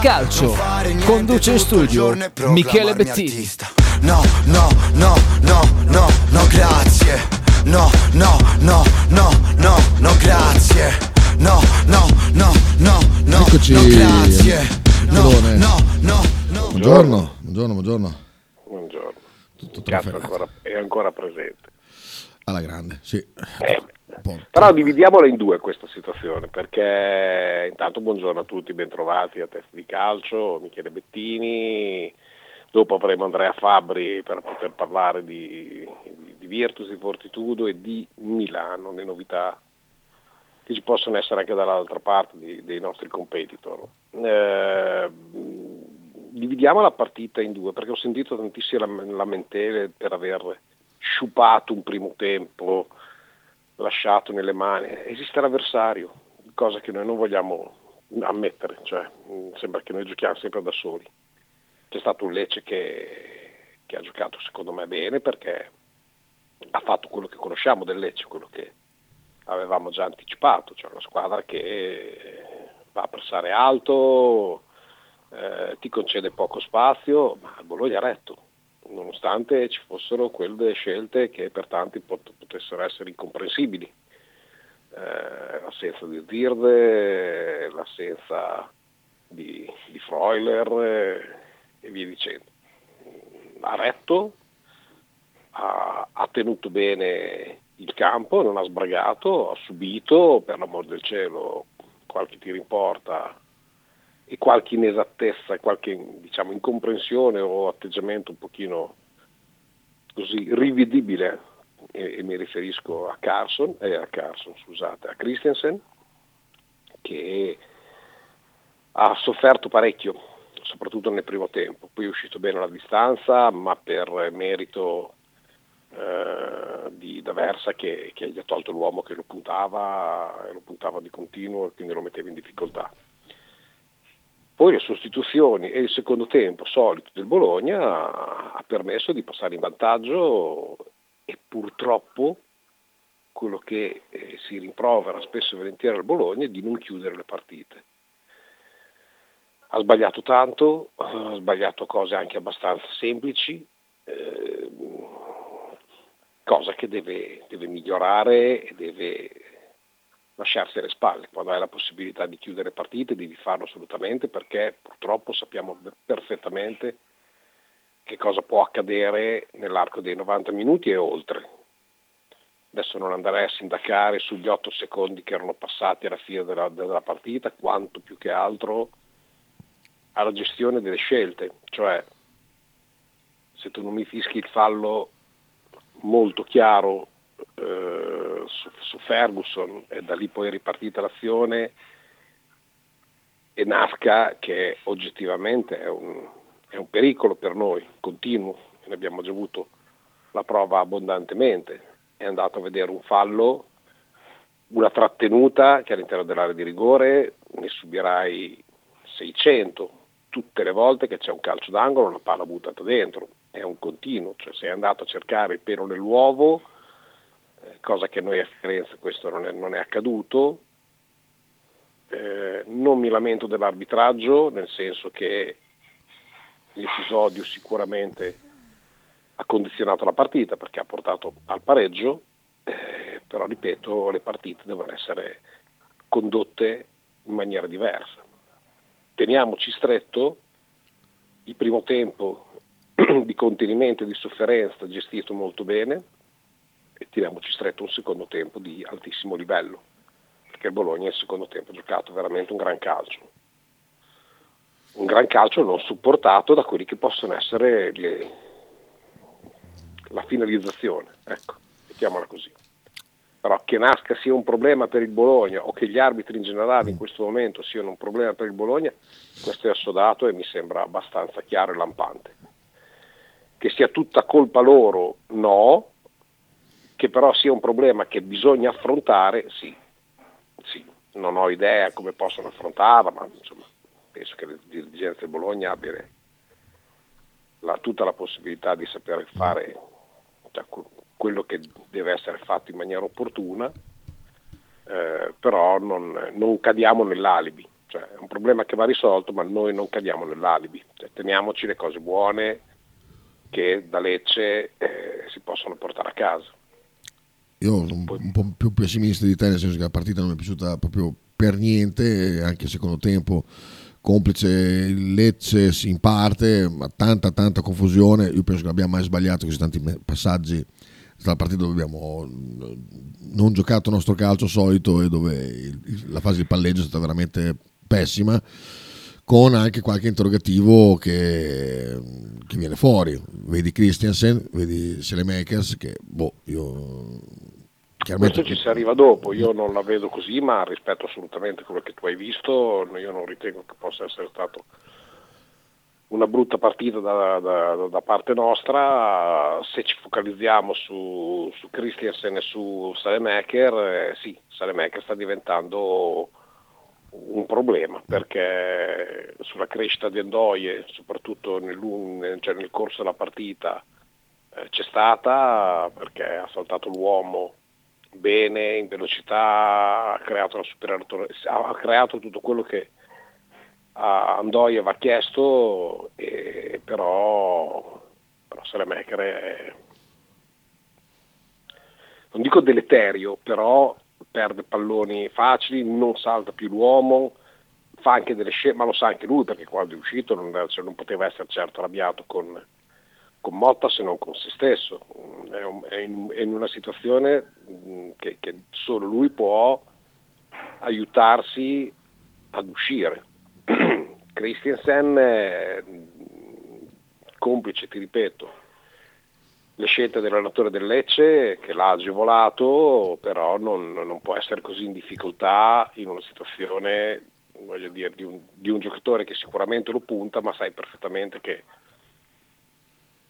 calcio. Conduce in studio Michele Bettini. No, no, no, no, no, no, grazie. No, no, no, no, no, no, grazie. No, no, no, no, no, Eccoci. no, grazie. No, no, no, no. Buongiorno, buongiorno, buongiorno. Buongiorno. Tutto ancora, è ancora presente. Alla grande, sì. Eh. Però dividiamola in due questa situazione, perché intanto buongiorno a tutti, bentrovati a Test di Calcio, Michele Bettini, dopo avremo Andrea Fabbri per poter parlare di, di, Virtus, di Fortitudo e di Milano, le novità che ci possono essere anche dall'altra parte di- dei nostri competitor. Eh, dividiamo la partita in due, perché ho sentito tantissime lam- lamentele per aver sciupato un primo tempo, lasciato nelle mani. Esiste l'avversario, cosa che noi non vogliamo ammettere, cioè mh, sembra che noi giochiamo sempre da soli. C'è stato un Lecce che, che ha giocato secondo me bene perché ha fatto quello che conosciamo del Lecce, quello che avevamo già anticipato, cioè una squadra che va a pressare alto, eh, ti concede poco spazio, ma il Bologna ha retto, nonostante ci fossero quelle scelte che per tanti pot- potessero essere incomprensibili. Eh, l'assenza di Zirde, l'assenza di, di Freuler eh, e via dicendo. Ha retto, ha, ha tenuto bene il campo, non ha sbragato, ha subito, per l'amor del cielo, qualche tiro in porta e qualche inesattezza, qualche diciamo, incomprensione o atteggiamento un pochino così rivedibile e, e mi riferisco a Carson, eh, a Carson, scusate, a Christensen che ha sofferto parecchio, soprattutto nel primo tempo, poi è uscito bene alla distanza, ma per merito eh, di D'Aversa che, che gli ha tolto l'uomo che lo puntava, lo puntava di continuo e quindi lo metteva in difficoltà. Poi le sostituzioni e il secondo tempo solito del Bologna ha permesso di passare in vantaggio e purtroppo quello che eh, si rimprovera spesso e volentieri al Bologna è di non chiudere le partite. Ha sbagliato tanto, ha sbagliato cose anche abbastanza semplici, eh, cosa che deve, deve migliorare e deve lasciarsi alle spalle. Quando hai la possibilità di chiudere partite devi farlo assolutamente perché purtroppo sappiamo perfettamente che cosa può accadere nell'arco dei 90 minuti e oltre. Adesso non andrei a sindacare sugli 8 secondi che erano passati alla fine della, della partita, quanto più che altro alla gestione delle scelte, cioè se tu non mi fischi il fallo molto chiaro eh, su, su Ferguson e da lì poi è ripartita l'azione e Nasca che oggettivamente è un, è un pericolo per noi, continuo, ne abbiamo già avuto la prova abbondantemente, è andato a vedere un fallo, una trattenuta che all'interno dell'area di rigore ne subirai 600 tutte le volte che c'è un calcio d'angolo, una palla buttata dentro, è un continuo, cioè sei andato a cercare il pelo nell'uovo, cosa che noi a Firenze questo non è, non è accaduto. Eh, non mi lamento dell'arbitraggio, nel senso che l'episodio sicuramente ha condizionato la partita perché ha portato al pareggio, eh, però ripeto, le partite devono essere condotte in maniera diversa. Teniamoci stretto, il primo tempo di contenimento e di sofferenza gestito molto bene e tiriamoci stretto un secondo tempo di altissimo livello, perché il Bologna nel secondo tempo ha giocato veramente un gran calcio. Un gran calcio non supportato da quelli che possono essere le- la finalizzazione, ecco, mettiamola così. Però che nasca sia un problema per il Bologna o che gli arbitri in generale in questo momento siano un problema per il Bologna, questo è assodato e mi sembra abbastanza chiaro e lampante. Che sia tutta colpa loro, no, che però sia un problema che bisogna affrontare, sì, sì. Non ho idea come possono affrontarla, ma insomma, penso che le dirigenze del Bologna abbiano la- tutta la possibilità di saper fare cioè, que- quello che deve essere fatto in maniera opportuna, eh, però non, non cadiamo nell'alibi, Cioè, è un problema che va risolto, ma noi non cadiamo nell'alibi. Cioè, teniamoci le cose buone che da Lecce eh, si possono portare a casa. Io sono un, un, po' più pessimista di te, nel senso che la partita non mi è piaciuta proprio per niente, anche il secondo tempo, complice il Lecce in parte, ma tanta tanta confusione. Io penso che abbiamo mai sbagliato così tanti passaggi la partita dove abbiamo non giocato il nostro calcio solito e dove la fase di palleggio è stata veramente pessima con anche qualche interrogativo che, che viene fuori. Vedi Christiansen, vedi Selemakers che boh, io Questo ci si arriva dopo, io non la vedo così, ma rispetto assolutamente quello che tu hai visto, io non ritengo che possa essere stato una brutta partita da, da, da, parte nostra, se ci focalizziamo su, su Christiansen e su Salemaker, eh, sì, Salemaker sta diventando un problema perché sulla crescita di Endoie, soprattutto nel, cioè nel corso della partita, eh, c'è stata perché ha saltato l'uomo bene, in velocità, ha creato, ha creato tutto quello che a Andoie va chiesto, eh, però, però Salemaker è, non dico deleterio, però perde palloni facili, non salta più l'uomo, fa anche delle scelte, ma lo sa anche lui perché quando è uscito non, cioè, non poteva essere certo arrabbiato con, con, Motta se non con se stesso, è, un, è, in, è in, una situazione mm, che, che solo lui può aiutarsi ad uscire. Christiansen, eh, complice, ti ripeto, le scelte dell'allenatore del Lecce che l'ha agevolato, però non, non, può essere così in difficoltà in una situazione dire, di, un, di, un, giocatore che sicuramente lo punta, ma sai perfettamente che,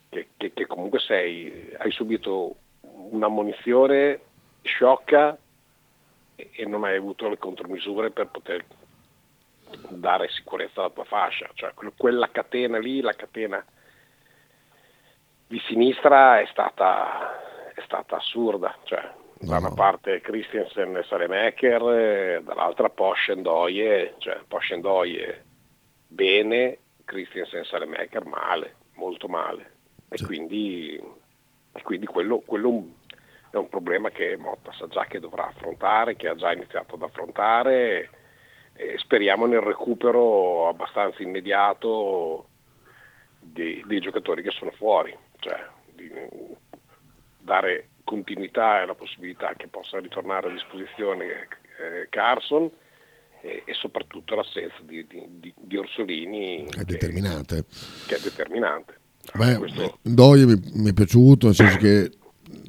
che, che, che comunque sei, hai subito un'ammonizione sciocca e, e non hai avuto le contromisure per poter dare sicurezza alla tua fascia, cioè quella catena lì, la catena di sinistra è stata, è stata assurda, cioè da una parte Christiansen e Salemaker, dall'altra Poschendoie, cioè Poschendoie bene, Christiansen e Salemaker male, molto male. E sì. quindi, e quindi quello, quello, è un problema che Motta sa già che dovrà affrontare, che ha già iniziato ad affrontare e speriamo nel recupero abbastanza immediato dei, dei giocatori che sono fuori, cioè di dare continuità e la possibilità che possa ritornare a disposizione eh, Carson e, e, soprattutto l'assenza di, di, di Orsolini è determinante. Che è determinante. Beh, Questo... Mi, mi, è piaciuto, nel senso che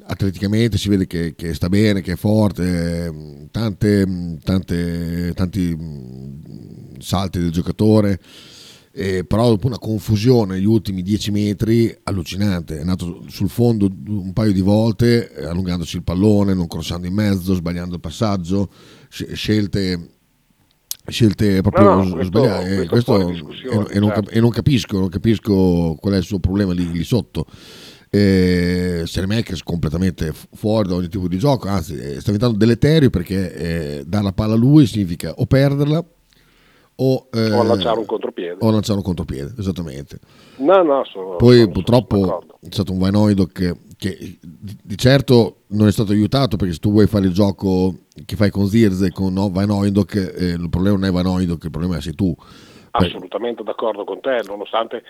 atleticamente si vede che, che, sta bene, che è forte, tante, tante, tanti mm, salti del giocatore, eh, però dopo una confusione negli ultimi dieci metri allucinante, è andato sul fondo un paio di volte, allungandosi il pallone, non crossando in mezzo, sbagliando il passaggio, scelte scelte proprio no, no, sbagliate. Questo, questo e, e, non, certo. e, non, capisco, non capisco qual è il suo problema lì, lì sotto. Eh, Makers completamente fuori da ogni tipo di gioco, anzi eh, sta diventando deleterio perché eh, dare la palla a lui significa o perderla o, eh, o lanciare un contropiede. O lanciare un contropiede, esattamente. No, no, sono, Poi sono, purtroppo sono è stato un Vainoido che, che, di certo non è stato aiutato perché se tu vuoi fare il gioco che fai con Zirze con no, Vainoido, eh, il problema non è Vainoido, il problema sei tu. Assolutamente d'accordo con te, nonostante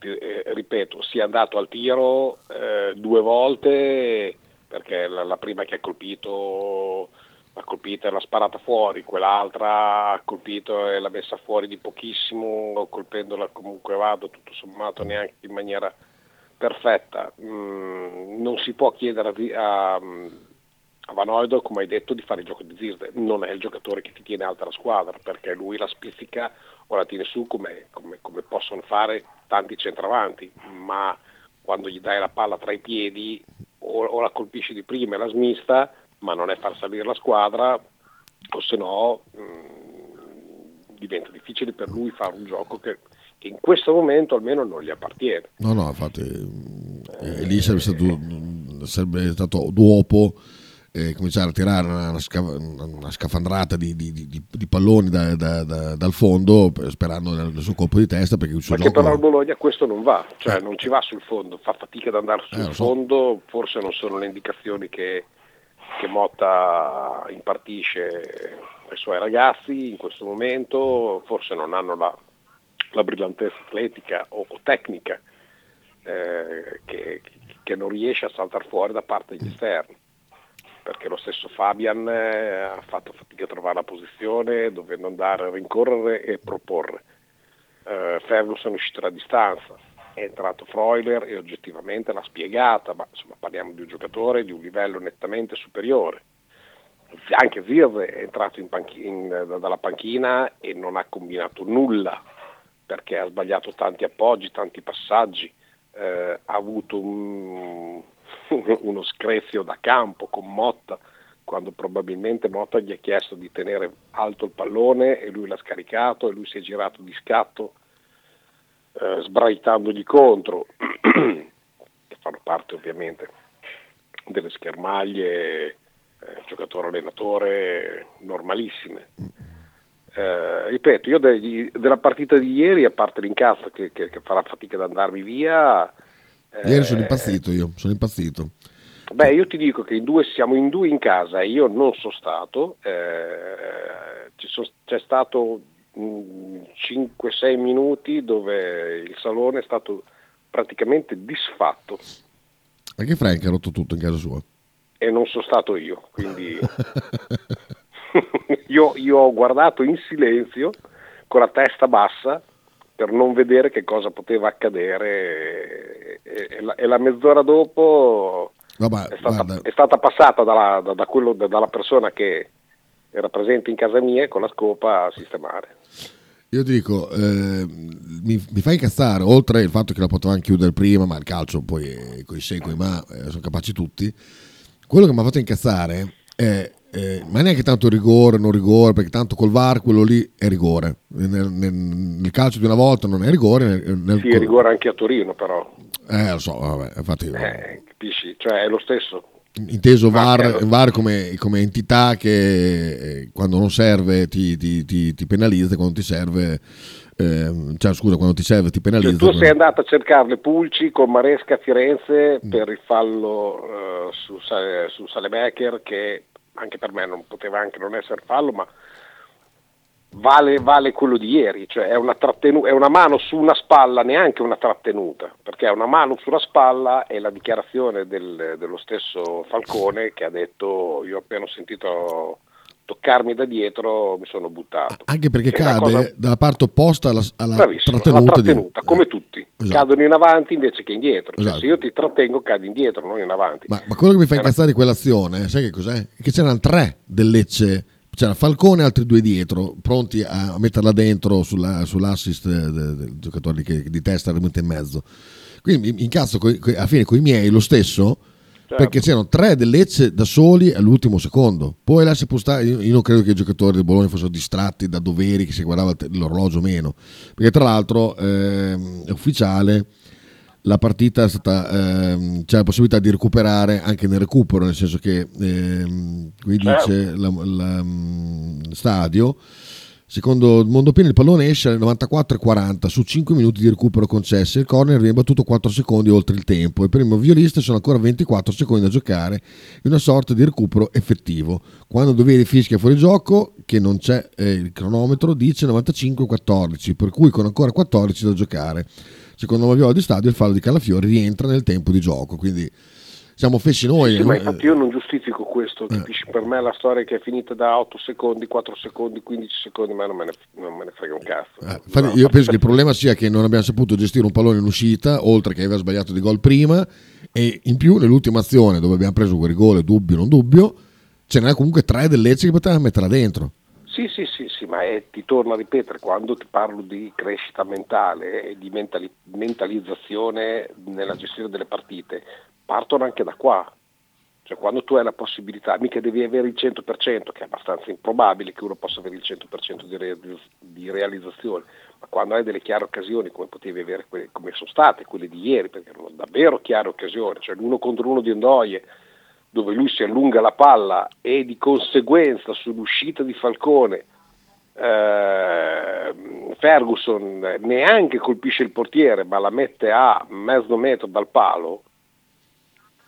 eh, ripeto, sia andato al tiro eh, due volte perché la, la, prima che ha colpito l'ha colpita e l'ha sparata fuori, quell'altra ha colpito e l'ha messa fuori di pochissimo, colpendola comunque vado tutto sommato neanche in maniera perfetta. Mm, non si può chiedere a, a, a Vanoido, come hai detto, di fare il gioco di Zirde, non è il giocatore che ti tiene alta la squadra perché lui la spizzica o la tiene su come, come, come possono fare tanti centravanti, ma quando gli dai la palla tra i piedi o, o la colpisci di prima e la smista, ma non è far salire la squadra, o se no mh, diventa difficile per lui fare un gioco che, che, in questo momento almeno non gli appartiene. No, no, infatti eh, lì sarebbe stato, sarebbe stato dopo eh, cominciare a tirare una, sca- una scafandrata di, di, di, di palloni da, da, da, dal fondo sperando nel, suo colpo di testa perché il suo perché gioco... però al Bologna questo non va cioè non ci va sul fondo fa fatica ad andare sul eh, so. fondo forse non sono le indicazioni che, che Motta impartisce ai suoi ragazzi in questo momento forse non hanno la, la brillantezza atletica o, o tecnica eh, che, che non riesce a saltare fuori da parte degli esterni. Perché lo stesso Fabian eh, ha fatto fatica a trovare la posizione, dovendo andare a rincorrere e proporre. Eh, Ferguson è uscito da distanza, è entrato Freuler e oggettivamente l'ha spiegata, ma insomma parliamo di un giocatore di un livello nettamente superiore. Anche Zirze è entrato in panchina, in, dalla panchina e non ha combinato nulla perché ha sbagliato tanti appoggi, tanti passaggi, eh, ha avuto un, uno screzio da campo con Motta, quando probabilmente Motta gli ha chiesto di tenere alto il pallone e lui l'ha scaricato e lui si è girato di scatto eh, sbraitandogli contro, che fanno parte ovviamente delle schermaglie eh, giocatore-allenatore normalissime. Eh, ripeto, io de- della partita di ieri, a parte l'incazzo che, che, che farà fatica ad andarmi via, Ieri sono eh, impazzito io, sono impazzito. Beh, io ti dico che in due, siamo in due in casa e io non sono stato, eh, sono, c'è stato 5-6 minuti dove il salone è stato praticamente disfatto. Anche Frank ha rotto tutto in casa sua. E non sono stato io, quindi io, io ho guardato in silenzio, con la testa bassa, per non vedere che cosa poteva accadere e, e, la, e la, mezz'ora dopo Vabbè, è, stata, è, stata, passata dalla, da, da quello, da, dalla persona che era presente in casa mia con la scopa a sistemare. Io ti dico, eh, mi, mi, fa incazzare, oltre il fatto che la potevamo chiudere prima, ma il calcio poi con i se, coi ma, eh, sono capaci tutti, quello che mi ha fatto incazzare è eh, ma neanche tanto rigore, non rigore, perché tanto col VAR quello lì è rigore. Nel, nel, nel calcio di una volta non è rigore. Nel, nel sì, è rigore anche a Torino, però. Eh, lo so, vabbè, infatti. Eh, capisci? Cioè, è lo stesso. Inteso VAR, VAR come, come, entità che eh, quando non serve ti, ti, ti, ti penalizza, quando ti serve. Eh, cioè, scusa, quando ti serve ti penalizza. Cioè, tu sei andato a cercare le pulci con Maresca a Firenze mm. per il fallo uh, su, su Salebecker che anche per me non poteva anche non essere fallo, ma vale, vale quello di ieri, cioè è una, trattenu- è una, mano su una spalla, neanche una trattenuta, perché è una mano sulla spalla e la dichiarazione del, dello stesso Falcone che ha detto io appena ho sentito toccarmi da dietro mi sono buttato. Anche perché che cade cosa... dalla parte opposta alla, alla trattenuta, alla trattenuta di... come tutti. Esatto. Cadono in avanti invece che indietro. Cioè, esatto. se io ti trattengo cadi indietro, non in avanti. Ma, ma quello che mi fa incazzare di quell'azione, sai che cos'è? Che c'erano tre del Lecce c'era Falcone e altri due dietro, pronti a metterla dentro sulla, sull'assist del, del giocatore di, di testa venuto in mezzo. Quindi mi incazzo coi, coi, alla fine con i miei lo stesso Certo. Perché c'erano tre del Lecce da soli all'ultimo secondo. Poi là si può stare. Io, io non credo che i giocatori del Bologna fossero distratti da doveri che si guardava l'orologio meno. Perché tra l'altro ehm, è ufficiale. La partita è stata, ehm, c'è la possibilità di recuperare anche nel recupero, nel senso che ehm, qui certo. dice la, la, la stadio Secondo il Mondopino il pallone esce alle 94,40 su 5 minuti di recupero concessi. Il corner viene battuto 4 secondi oltre il tempo. Il primo violista sono ancora 24 secondi da giocare in una sorta di recupero effettivo. Quando Doveri fischia fuori gioco, che non c'è eh, il cronometro, dice 95,14, per cui con ancora 14 da giocare. Secondo Maviola di Stadio il fallo di Calafiori rientra nel tempo di gioco. Quindi siamo fessi noi. Sì, ma infatti io non giustifico questo, eh. per me la storia che è finita da 8 secondi, 4 secondi, 15 secondi, ma non me ne, non me ne frega un cazzo. Eh, infatti, no. Io penso che il problema sia che non abbiamo saputo gestire un pallone in uscita, oltre che aveva sbagliato di gol prima, e in più nell'ultima azione dove abbiamo preso quel rigore, dubbio non dubbio, ce n'era comunque tre del Lecce che potevano metterla dentro. Sì, sì, sì, sì, ma è, ti torno a ripetere, quando ti parlo di crescita mentale e di mentali, mentalizzazione nella gestione delle partite, partono anche da qua. Cioè quando tu hai la possibilità, mica devi avere il 100%, che è abbastanza improbabile che uno possa avere il 100% di, re- di realizzazione, ma quando hai delle chiare occasioni come potevi avere, quelle, come sono state quelle di ieri, perché erano davvero chiare occasioni, cioè l'uno contro uno di Endoie, dove lui si allunga la palla e di conseguenza sull'uscita di Falcone eh, Ferguson neanche colpisce il portiere ma la mette a mezzo metro dal palo,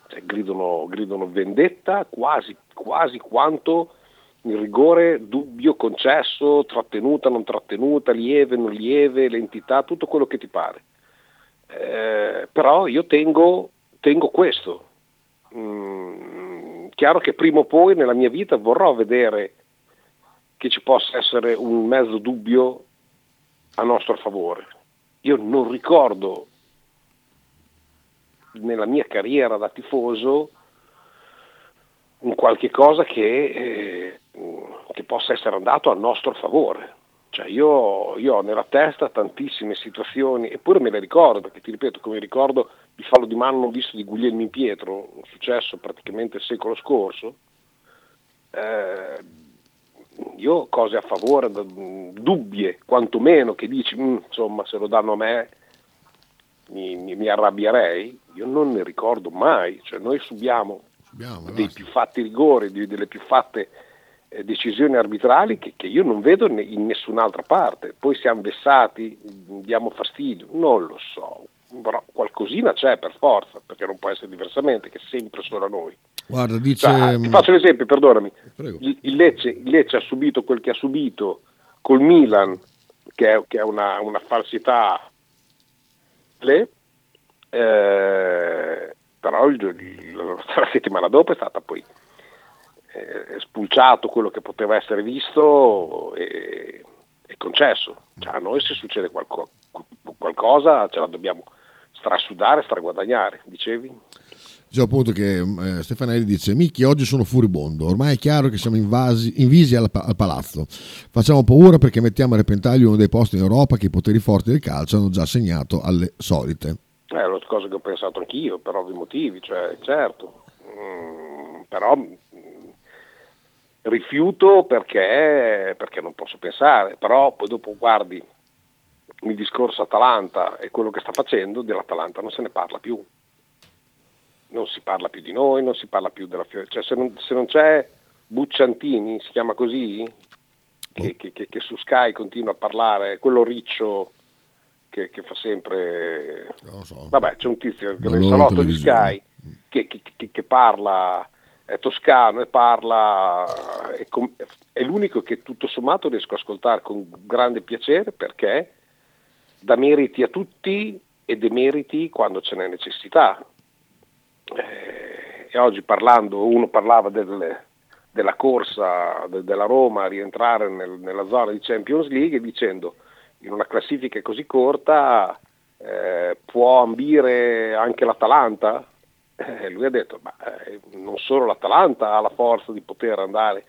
cioè, gridano, gridano vendetta quasi, quasi quanto il rigore dubbio concesso, trattenuta, non trattenuta, lieve, non lieve, l'entità, tutto quello che ti pare. Eh, però io tengo, tengo questo. Mm, chiaro che prima o poi nella mia vita vorrò vedere che ci possa essere un mezzo dubbio a nostro favore. Io non ricordo nella mia carriera da tifoso un qualche cosa che, eh, che possa essere andato a nostro favore. Cioè io, io, ho nella testa tantissime situazioni, eppure me le ricordo, perché ti ripeto, come ricordo il fallo di mano non visto di Guglielmi Pietro, un successo praticamente il secolo scorso, eh, io cose a favore, dubbie, quantomeno, che dici, mm, insomma, se lo danno a me mi, mi, mi, arrabbierei, io non ne ricordo mai, cioè noi subiamo, subiamo dei più fatti rigori, delle più fatte eh, decisioni arbitrali che, che, io non vedo in nessun'altra parte, poi siamo vessati, diamo fastidio, non lo so, però qualcosina c'è per forza, perché non può essere diversamente, che sempre solo a noi. Guarda, dice... Cioè, ti faccio l'esempio, perdonami. Il, il, Lecce, il, Lecce, ha subito quel che ha subito col Milan, che è, che è una, una, falsità, eh, però il, la settimana dopo è stata poi eh, spulciato quello che poteva essere visto e, e concesso. Cioè, a noi se succede qualco, qualcosa ce la dobbiamo strasudare, straguadagnare, dicevi? Dicevo appunto che eh, Stefanelli dice Micchi oggi sono furibondo, ormai è chiaro che siamo invasi, invisi al, al, palazzo, facciamo paura perché mettiamo a repentaglio uno dei posti in Europa che i poteri forti del calcio hanno già segnato alle solite. È una cosa che ho pensato anch'io per ovvi motivi, cioè certo, mm, però mm, rifiuto perché, perché non posso pensare, però poi dopo guardi il discorso Atalanta e quello che sta facendo, dell'Atalanta non se ne parla più. Non si parla più di noi, non si parla più della Fiore. Cioè se non, se non c'è Bucciantini, si chiama così, che, che, che, che, su Sky continua a parlare, quello riccio che, fa sempre... So. Vabbè, c'è un tizio nel salotto di Sky che, parla, è toscano e parla, è, è l'unico che tutto sommato riesco a ascoltare con grande piacere perché dà meriti a tutti e demeriti quando ce n'è necessità. Eh, e oggi parlando, uno parlava del, della corsa de, della Roma a rientrare nel, nella zona di Champions League dicendo in una classifica così corta eh, può ambire anche l'Atalanta? Eh, lui ha detto, ma eh, non solo l'Atalanta ha la forza di poter andare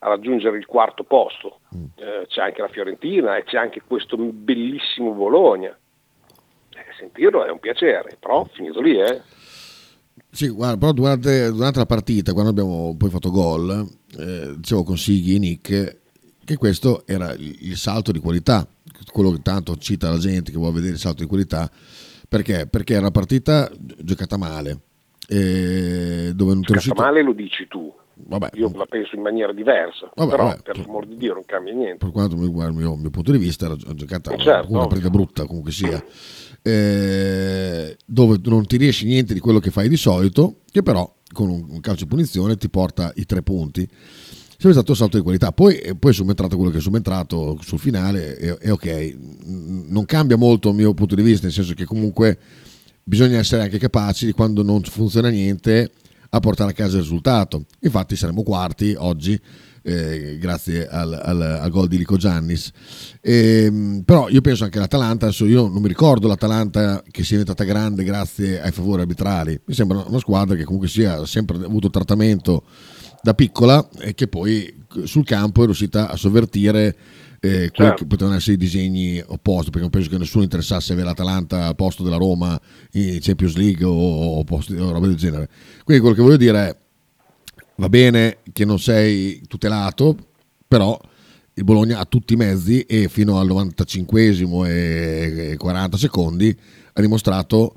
a raggiungere il quarto posto. Mm. Eh, c'è anche la Fiorentina e c'è anche questo bellissimo Bologna. Eh, sentirlo è un piacere, però finito lì, eh. Sì, guarda, però durante, durante, la partita, quando abbiamo poi fatto gol, eh, dicevo con Sighi e Nick che questo era il, il, salto di qualità, quello che tanto cita la gente che vuole vedere il salto di qualità, perché? Perché era una partita giocata male. Eh, dove non giocata riuscito... male lo dici tu, Vabbè, io la penso in maniera diversa, vabbè, però vabbè, per l'amor di Dio non cambia niente. Per quanto mi riguarda il mio, mio punto di vista, era giocata certo, una partita brutta comunque sia, eh, dove non ti riesci niente di quello che fai di solito, che però con un calcio di punizione ti porta i tre punti. Sempre stato un salto di qualità, poi, poi è subentrato quello che è subentrato sul finale, è, è ok, non cambia molto il mio punto di vista, nel senso che comunque bisogna essere anche capaci di quando non funziona niente a portare a casa il risultato. Infatti saremo quarti oggi. Eh, grazie al, al, al, gol di Lico Giannis. Eh, però io penso anche all'Atalanta, adesso io non mi ricordo l'Atalanta che sia diventata grande grazie ai favori arbitrali, mi sembra una squadra che comunque sia sempre avuto trattamento da piccola e che poi sul campo è riuscita a sovvertire eh, quelli certo. che potevano essere i disegni opposti, perché non penso che nessuno interessasse avere l'Atalanta al posto della Roma in Champions League o, o, posti, o roba del genere. Quindi quello che voglio dire è, va bene che non sei tutelato, però il Bologna ha tutti i mezzi e fino al 95 e 40 secondi ha dimostrato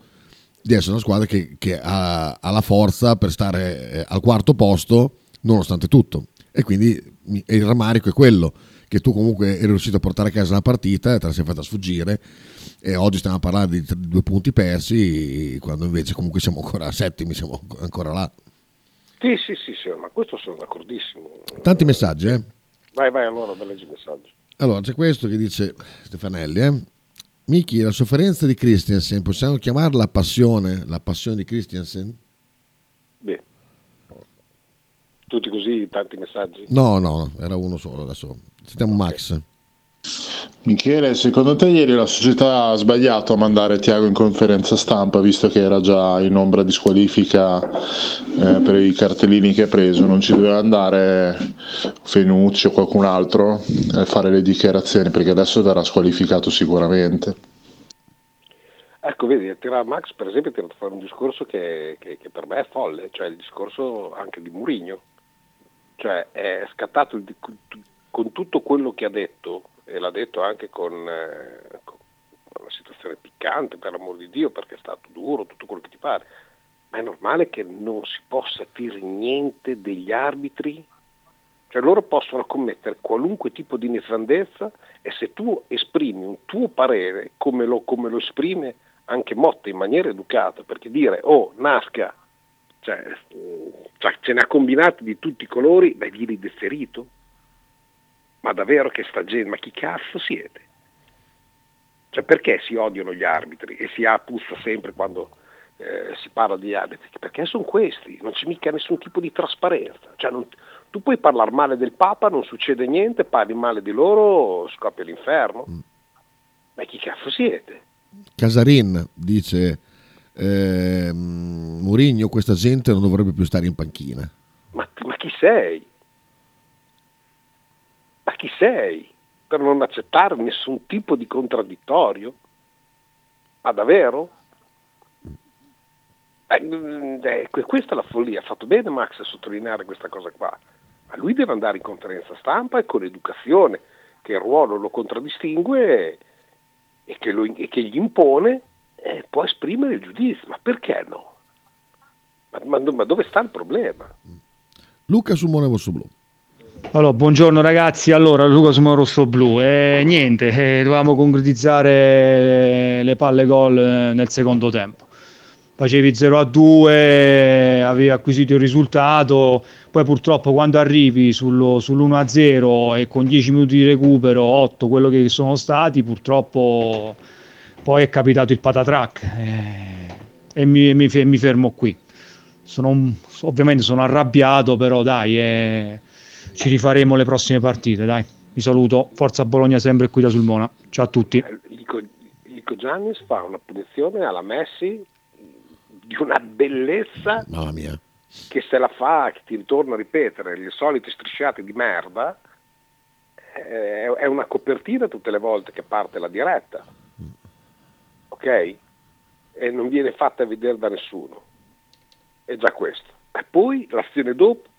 di essere una squadra che, che ha, ha, la forza per stare eh, al quarto posto nonostante tutto. E quindi il rammarico è quello che tu comunque eri riuscito a portare a casa una partita te la sei fatta sfuggire e oggi stiamo a parlare di due punti persi quando invece comunque siamo ancora settimi, siamo ancora là. Sì, sì, sì, sì, ma questo sono d'accordissimo. Tanti messaggi, eh? Vai, vai, allora, leggi i messaggi. Allora, c'è questo che dice Stefanelli, eh? Miki, la sofferenza di Christiansen, possiamo chiamarla passione, la passione di Christiansen? Beh, tutti così, tanti messaggi? No, no, era uno solo adesso. Sentiamo okay. Max. Michele, secondo te ieri la società ha sbagliato a mandare Tiago in conferenza stampa visto che era già in ombra di squalifica eh, per i cartellini che ha preso? Non ci doveva andare Fenucci o qualcun altro a fare le dichiarazioni perché adesso verrà squalificato sicuramente. Ecco, vedi, tira Max per esempio ha tirato fuori un discorso che, che, che, per me è folle, cioè il discorso anche di Murigno. Cioè è scattato il, con tutto quello che ha detto e l'ha detto anche con, eh, con una situazione piccante, per l'amor di Dio, perché è stato duro, tutto quello che ti pare, ma è normale che non si possa dire niente degli arbitri? Cioè loro possono commettere qualunque tipo di nefandezza e se tu esprimi un tuo parere come lo, come lo esprime anche Motta in maniera educata, perché dire oh Nasca, cioè, cioè, ce ne ha combinati di tutti i colori, vai dire deferito? ma davvero che sta gente, ma chi cazzo siete? Cioè perché si odiano gli arbitri e si ha puzza sempre quando eh, si parla di arbitri? Perché sono questi, non c'è mica nessun tipo di trasparenza. Cioè non, tu puoi parlare male del Papa, non succede niente, parli male di loro, scoppia l'inferno. Mm. Ma chi cazzo siete? Casarin dice eh, Murigno, questa gente non dovrebbe più stare in panchina. Ma, ma chi sei? Ma chi sei per non accettare nessun tipo di contraddittorio? Ma davvero? Eh, eh, questa è la follia, ha fatto bene Max a sottolineare questa cosa qua. Ma lui deve andare in conferenza stampa e con educazione, che il ruolo lo contraddistingue e che, lo, e che gli impone, eh, può esprimere il giudizio. Ma perché no? Ma, ma, ma dove sta il problema? Luca Sumone Vosso Blu. Allora, buongiorno ragazzi, allora Luca sono rosso blu e niente, eh, dovevamo concretizzare le palle gol eh, nel secondo tempo. Facevi 0 a 2, avevi acquisito il risultato, poi purtroppo quando arrivi sullo, sull'1 a 0 e con 10 minuti di recupero, 8 quello che sono stati, purtroppo poi è capitato il patatrack eh, e mi, mi, mi, fermo qui. Sono, ovviamente sono arrabbiato, però dai, eh, ci rifaremo le prossime partite, dai. Vi saluto, Forza Bologna sempre qui da Sulmona. Ciao a tutti. Lico, Lico Giannis fa una punizione alla Messi di una bellezza Mamma mia. che se la fa, che ti ritorno a ripetere, le solite strisciate di merda, eh, è una copertina tutte le volte che parte la diretta. Ok? E non viene fatta vedere da nessuno. È già questo. E poi l'azione dopo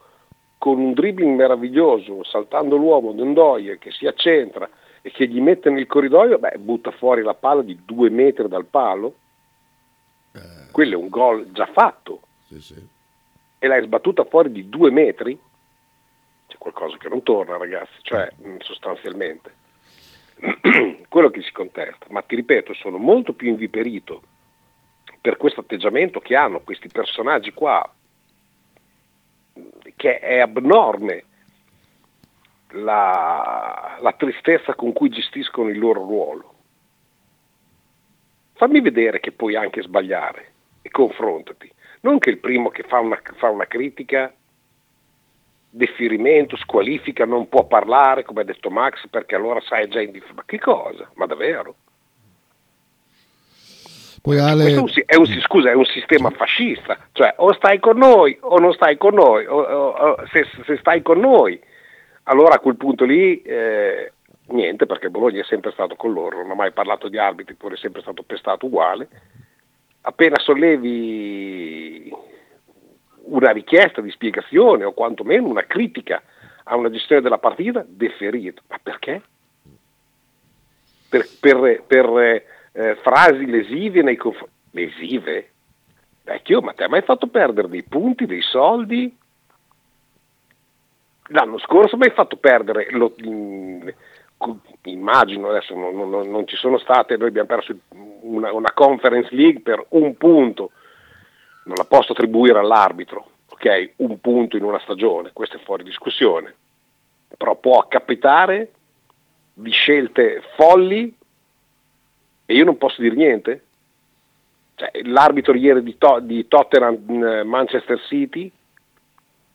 con un dribbling meraviglioso, saltando l'uomo Dondoie che si accentra e che gli mette nel corridoio, beh, butta fuori la palla di due metri dal palo. Eh. Quello è un gol già fatto. Sì, sì. E l'hai sbattuta fuori di due metri. C'è qualcosa che non torna, ragazzi, cioè mm, sostanzialmente. Quello che si contesta. Ma ti ripeto, sono molto più inviperito per questo atteggiamento che hanno questi personaggi qua che è abnorme la, la tristezza con cui gestiscono il loro ruolo. Fammi vedere che puoi anche sbagliare e confrontati. Non che il primo che fa una, fa una critica, deferimento, squalifica, non può parlare, come ha detto Max, perché allora sai già in difesa. Ma che cosa? Ma davvero? Poi Ale... È un, è un, scusa, è un sistema fascista, cioè o stai con noi o non stai con noi, o, o, se, se, stai con noi, allora a quel punto lì eh, niente, perché Bologna è sempre stato con loro, non ha mai parlato di arbitri, pure è sempre stato pestato uguale. Appena sollevi una richiesta di spiegazione o quantomeno una critica a una gestione della partita, deferito. Ma perché? Per, per, per eh, frasi lesive nei confronti... Lesive? Vecchio, ma te hai mai fatto perdere dei punti, dei soldi? L'anno scorso mi hai fatto perdere, lo, immagino adesso non, non, non, ci sono state, noi abbiamo perso una, una, conference league per un punto, non la posso attribuire all'arbitro, ok? Un punto in una stagione, questo è fuori discussione, però può capitare di scelte folli e io non posso dire niente. Cioè, l'arbitro ieri di, to- di Tottenham eh, Manchester City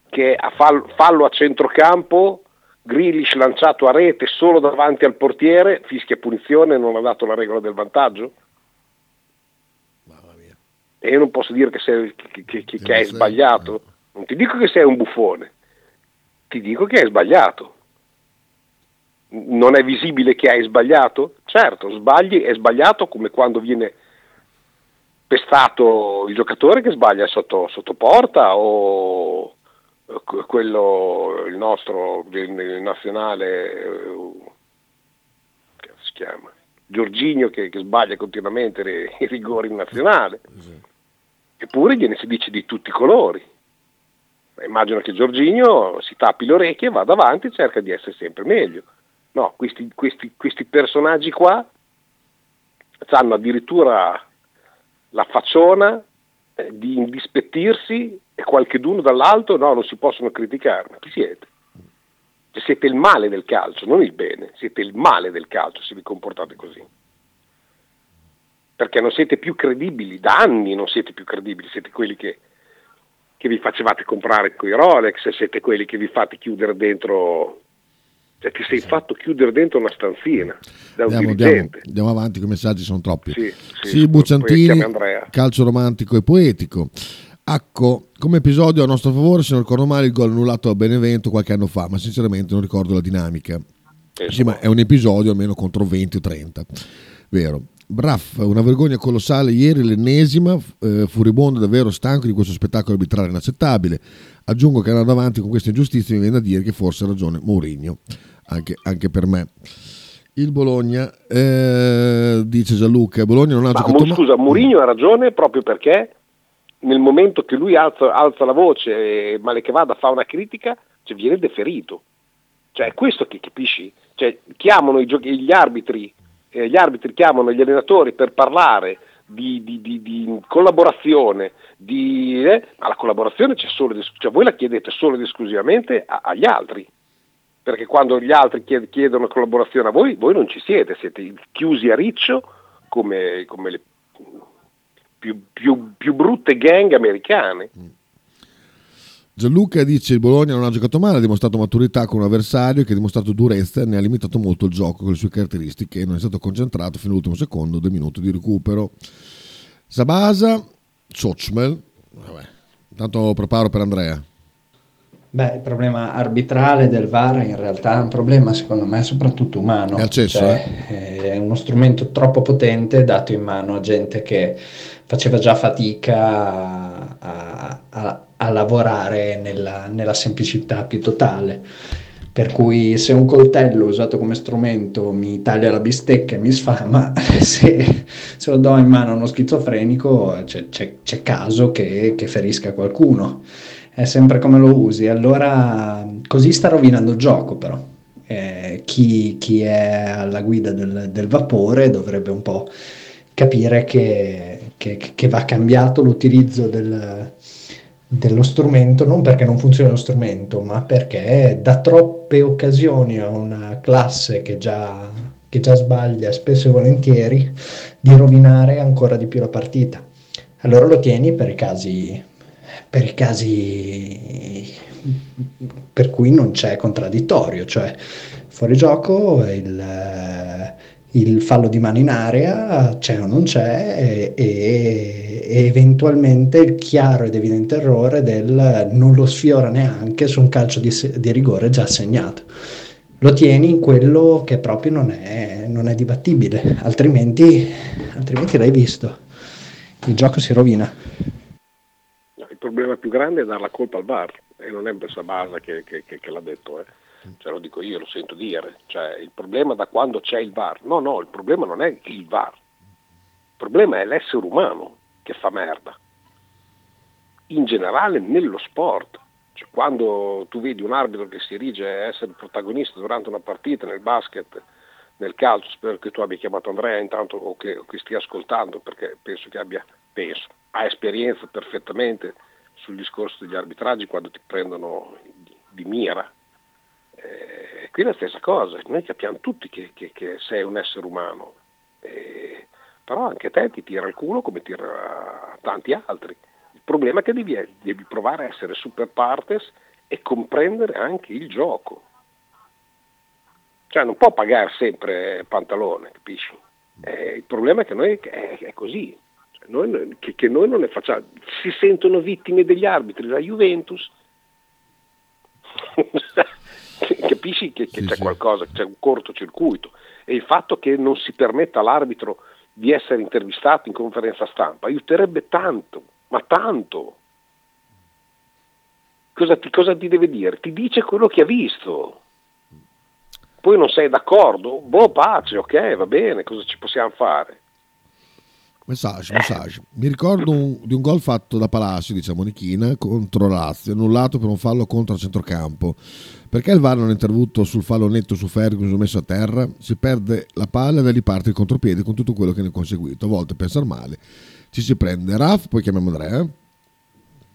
che a fall- fallo a centrocampo Grealish lanciato a rete solo davanti al portiere, fischia punizione, non ha dato la regola del vantaggio. E io non posso dire che, sei, che, che, che hai sbagliato. Non ti dico che sei un buffone, ti dico che hai sbagliato. Non è visibile che hai sbagliato? Certo, sbagli, è sbagliato come quando viene pestato il giocatore che sbaglia sotto, sotto porta o quello, il nostro, il nazionale, che si chiama? Giorginio che, che sbaglia continuamente i rigori in nazionale. Eppure gliene si dice di tutti i colori. Immagino che Giorginio si tappi le orecchie, vada avanti e cerca di essere sempre meglio. No, questi, questi, questi personaggi qua hanno addirittura la facciona eh, di indispettirsi e qualcheduno dall'alto no, non si possono criticare. Ma chi siete? Cioè, siete il male del calcio, non il bene, siete il male del calcio se vi comportate così. Perché non siete più credibili, da anni non siete più credibili, siete quelli che, che vi facevate comprare quei Rolex, siete quelli che vi fate chiudere dentro cioè ti sei fatto chiudere dentro una stanzina da un andiamo, andiamo, andiamo, avanti, i messaggi sono troppi. Sì, sì, sì Bucciantini, calcio romantico e poetico. Acco, come episodio a nostro favore, se non ricordo male, il gol annullato a Benevento qualche anno fa, ma sinceramente non ricordo la dinamica. Eh, sì, ma è un episodio almeno contro 20 o 30. Vero. Braff, una vergogna colossale ieri, l'ennesima, eh, furibondo, davvero stanco di questo spettacolo arbitrale inaccettabile. Aggiungo che andando avanti con queste ingiustizie mi viene da dire che forse ha ragione Mourinho anche, anche per me. Il Bologna, eh, dice Gianluca, Bologna non ha Ma, giocato... Ma, scusa, Mourinho ha ragione proprio perché nel momento che lui alza, alza la voce e male che vada fa una critica, cioè, viene deferito. Cioè, è questo che capisci? Cioè, chiamano giochi- gli arbitri, eh, gli arbitri chiamano gli allenatori per parlare di, di, di, di collaborazione, eh, ma la collaborazione c'è solo, cioè voi la chiedete solo ed esclusivamente a, agli altri perché quando gli altri chiedono collaborazione a voi, voi non ci siete, siete chiusi a riccio come, come le più, più, più, brutte gang americane. Gianluca dice il Bologna non ha giocato male, ha dimostrato maturità con un avversario che ha dimostrato durezza e ne ha limitato molto il gioco con le sue caratteristiche e non è stato concentrato fino all'ultimo secondo, due minuti di recupero. Sabasa, Sochmel, vabbè, intanto preparo per Andrea. Beh, il problema arbitrale del VAR in realtà è un problema secondo me soprattutto umano. È accesso, cioè, eh? È uno strumento troppo potente dato in mano a gente che faceva già fatica a, a, a lavorare nella, nella, semplicità più totale. Per cui se un coltello usato come strumento mi taglia la bistecca e mi sfama, se, se lo do in mano a uno schizofrenico c'è, c'è, c'è caso che, che ferisca qualcuno è sempre come lo usi. Allora, così sta rovinando il gioco, però. Eh, chi, chi, è alla guida del, del, vapore dovrebbe un po' capire che, che, che va cambiato l'utilizzo del, dello strumento, non perché non funzioni lo strumento, ma perché dà troppe occasioni a una classe che già, che già sbaglia spesso e volentieri di rovinare ancora di più la partita. Allora lo tieni per i casi per i casi per cui non c'è contraddittorio, cioè fuori gioco il, il fallo di mano in area c'è o non c'è e, e, eventualmente il chiaro ed evidente errore del non lo sfiora neanche su un calcio di, di rigore già assegnato. Lo tieni in quello che proprio non è, non è dibattibile, altrimenti, altrimenti l'hai visto. Il gioco si rovina problema più grande è dare la colpa al VAR e non è questa base che, che, che, che l'ha detto, eh. Cioè, lo dico io, lo sento dire, cioè, il problema da quando c'è il VAR, no no, il problema non è il VAR, il problema è l'essere umano che fa merda, in generale nello sport. Cioè, quando tu vedi un arbitro che si erige a essere protagonista durante una partita nel basket, nel calcio, spero che tu abbia chiamato Andrea intanto o che, o che stia ascoltando perché penso che abbia, penso, ha esperienza perfettamente sul discorso degli arbitraggi quando ti prendono di, di mira. Eh, qui è la stessa cosa, noi capiamo tutti che, che, che sei un essere umano, eh, però anche te ti tira il culo come tira tanti altri. Il problema è che devi, devi provare a essere super partes e comprendere anche il gioco. Cioè non può pagare sempre pantalone, capisci? Eh, il problema è che noi è, è così, cioè, noi, che, che, noi non ne facciamo. Si sentono vittime degli arbitri, la Juventus. Capisci che, che sì, c'è sì. qualcosa, c'è un cortocircuito. E il fatto che non si permetta all'arbitro di essere intervistato in conferenza stampa aiuterebbe tanto, ma tanto. Cosa ti, cosa ti deve dire? Ti dice quello che ha visto poi non sei d'accordo, boh pace, ok, va bene, cosa ci possiamo fare? Messaggio, messaggio. Mi ricordo un, di un gol fatto da Palacio, diciamo Nichina, contro Lazio, annullato per un fallo contro il centrocampo. Perché il VAR non è intervenuto sul fallo netto su Ferguson messo a terra? Si perde la palla e da lì parte il contropiede con tutto quello che ne è conseguito. A volte pensare male, ci si prende. Raf, poi chiamiamo Andrea.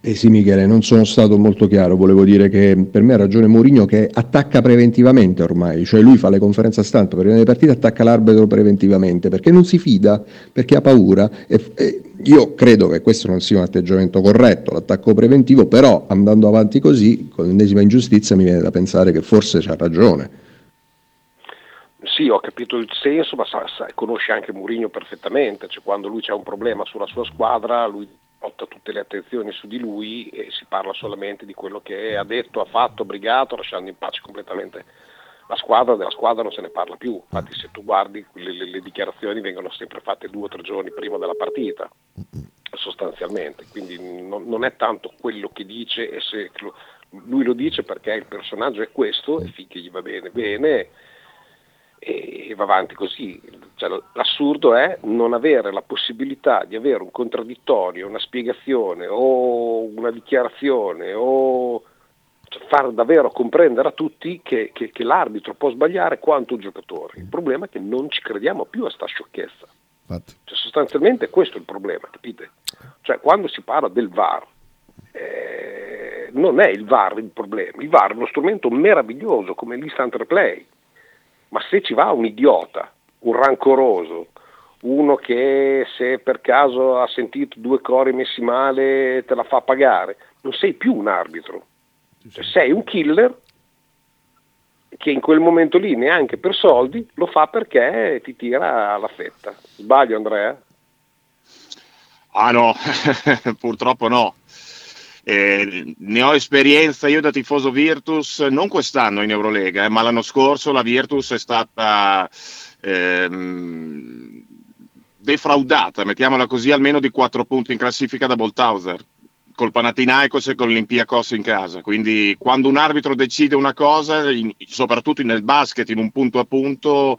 Eh sì Michele, non sono stato molto chiaro, volevo dire che per me ha ragione Mourinho che attacca preventivamente ormai, cioè lui fa le conferenze stampa prima delle partite, attacca l'arbitro preventivamente perché non si fida, perché ha paura. E, e io credo che questo non sia un atteggiamento corretto, l'attacco preventivo, però andando avanti così, con l'ennesima ingiustizia mi viene da pensare che forse c'ha ragione. Sì, ho capito il senso, ma sa, sa, conosce anche Mourinho perfettamente, cioè quando lui c'ha un problema sulla sua squadra, lui porta tutte le attenzioni su di lui e si parla solamente di quello che ha detto, ha fatto, brigato, lasciando in pace completamente la squadra, della squadra non se ne parla più. Infatti se tu guardi le, le, le dichiarazioni vengono sempre fatte due o tre giorni prima della partita, sostanzialmente. Quindi non, non è tanto quello che dice e se lui lo dice perché il personaggio è questo e finché gli va bene, bene e va avanti così. Cioè, l'assurdo è non avere la possibilità di avere un contraddittorio, una spiegazione o una dichiarazione o cioè, far davvero comprendere a tutti che, che, che, l'arbitro può sbagliare quanto un giocatore. Il problema è che non ci crediamo più a sta sciocchezza. Cioè, sostanzialmente questo è il problema, capite? Cioè, quando si parla del VAR, eh, non è il VAR il problema, il VAR è uno strumento meraviglioso come l'instant replay ma se ci va un idiota, un rancoroso, uno che se per caso ha sentito due cori messi male te la fa pagare, non sei più un arbitro, cioè, sei un killer che in quel momento lì neanche per soldi lo fa perché ti tira la fetta. Sbaglio Andrea? Ah no, purtroppo no. Eh, ne ho esperienza io da tifoso Virtus, non quest'anno in Eurolega, eh, ma l'anno scorso la Virtus è stata ehm, defraudata, mettiamola così, almeno di 4 punti in classifica da Bolthauser col Panathinaikos e con l'Olympiakos in casa. Quindi quando un arbitro decide una cosa, in, soprattutto nel basket, in un punto a punto,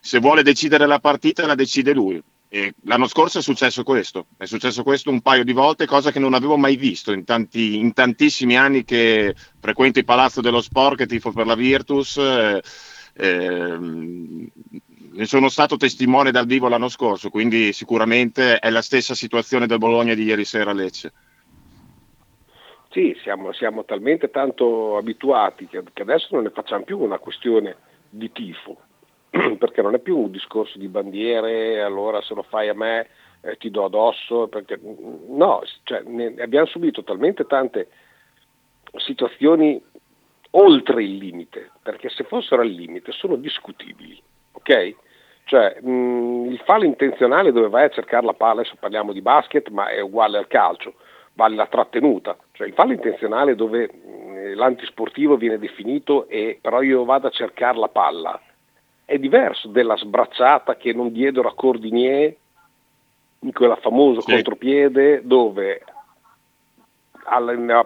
se vuole decidere la partita la decide lui. E l'anno scorso è successo questo, è successo questo un paio di volte, cosa che non avevo mai visto in, tanti, in tantissimi anni che frequento il Palazzo dello Sport, che tifo per la Virtus. Eh, eh, ne sono stato testimone dal vivo l'anno scorso, quindi sicuramente è la stessa situazione del Bologna di ieri sera a Lecce. Sì, siamo, siamo talmente tanto abituati che, che adesso non ne facciamo più una questione di tifo, perché non è più un discorso di bandiere, allora se lo fai a me eh, ti do addosso, perché, no, cioè, ne, abbiamo subito talmente tante situazioni oltre il limite, perché se fossero al limite sono discutibili, ok? Cioè, mh, il fallo intenzionale dove vai a cercare la palla, adesso parliamo di basket, ma è uguale al calcio, vale la trattenuta, cioè il fallo intenzionale dove mh, l'antisportivo viene definito e però io vado a cercare la palla, è diverso della sbracciata che non diedero a Cordinier in quella famoso sì. contropiede dove a,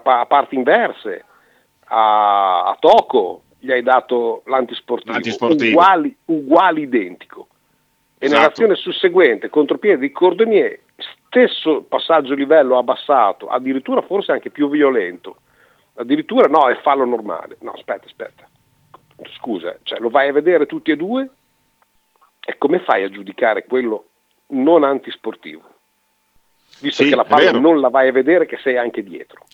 a parti inverse a, a Toco gli hai dato l'antisportivo, l'antisportivo. Uguali, uguali, identico. E esatto. nell'azione susseguente, contropiede di Cordonier, stesso passaggio livello abbassato, addirittura forse anche più violento, addirittura no, è fallo normale. No, aspetta, aspetta. Scusa, cioè, lo vai a vedere tutti e due e come fai a giudicare quello non antisportivo? Visto Sì, che la palla non la vai a vedere che sei anche dietro.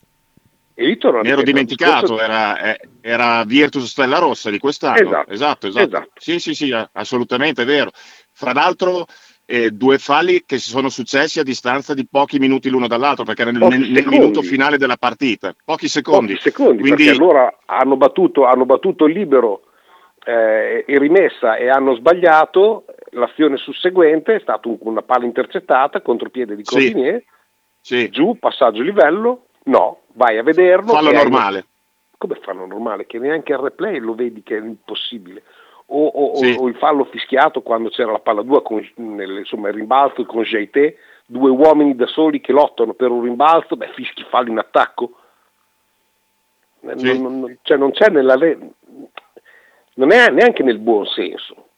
E lì torno a Mi ero dimenticato, era, eh, era Virtus Stella Rossa di quest'anno. Esatto, esatto, esatto. esatto. Sì, sì, sì, assolutamente è vero. Fra l'altro, eh, due falli che si sono successi a distanza di pochi minuti l'uno dall'altro, perché era nel, nel- nel minuto finale della partita. Pochi secondi. Pochi secondi, Quindi, allora hanno battuto, hanno battuto il libero eh, in rimessa e hanno sbagliato, l'azione susseguente è stata un- una palla intercettata, contropiede di Sì. Cordinier, sì, giù, passaggio livello, no, vai a vederlo. fallo e hai- normale. Come fallo normale? Che neanche al replay lo vedi che è impossibile. O, o- Sì. o il fallo fischiato quando c'era la palla 2 con nel- insomma, il rimbalzo con Jaité, due uomini da soli che lottano per un rimbalzo, beh, fischi fallo in attacco. Eh, Sì. Non, non- cioè non c'è nella non è neanche nel buon senso,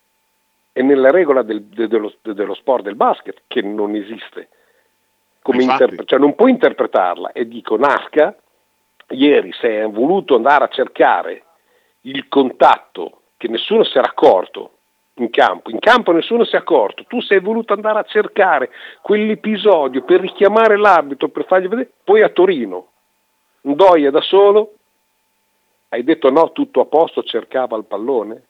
è nella regola del- de- dello, de- dello sport del basket che non esiste. Interpre- cioè non puoi interpretarla e dico Nasca ieri si è voluto andare a cercare il contatto che nessuno si era accorto in campo, in campo nessuno si è accorto, tu sei voluto andare a cercare quell'episodio per richiamare l'arbitro, per fargli vedere, poi a Torino, Ndoia da solo, hai detto no, tutto a posto, cercava il pallone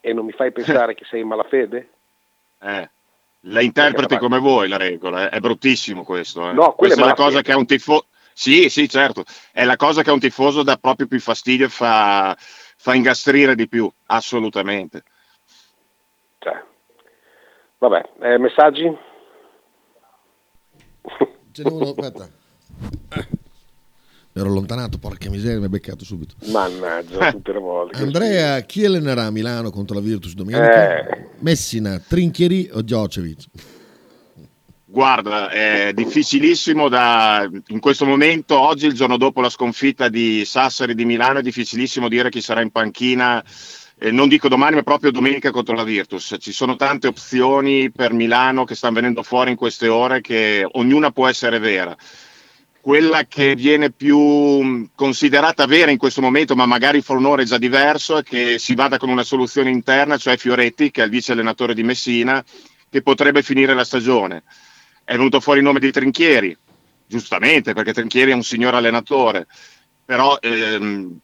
e non mi fai pensare che sei in malafede? Eh, la interpreti come vuoi la regola, eh. è bruttissimo questo. eh. No, Questa è è la cosa che a un tifoso. Sì, sì, certo, è la cosa che a un tifoso dà proprio più fastidio e fa, fa ingastrire di più, assolutamente. Cioè, vabbè, eh, messaggi? Ce n'è uno, aspetta. Eh. Mi ero allontanato, porca miseria, mi ha beccato subito. Mannaggia, tutte le volte. Andrea, chi allenerà a Milano contro la Virtus domenica? Eh. Messina, Trinchieri o Djokovic? Guarda, è difficilissimo da, in questo momento, oggi, il giorno dopo la sconfitta di Sassari di Milano, è difficilissimo dire chi sarà in panchina, eh, non dico domani, ma proprio domenica contro la Virtus. Ci sono tante opzioni per Milano che stanno venendo fuori in queste ore, che ognuna può essere vera. Quella che viene più mh, considerata vera in questo momento, ma magari fa un onore già diverso, è che si vada con una soluzione interna, cioè Fioretti, che è il vice allenatore di Messina, che potrebbe finire la stagione. È venuto fuori il nome di Trinchieri, giustamente, perché Trinchieri è un signor allenatore, però ehm,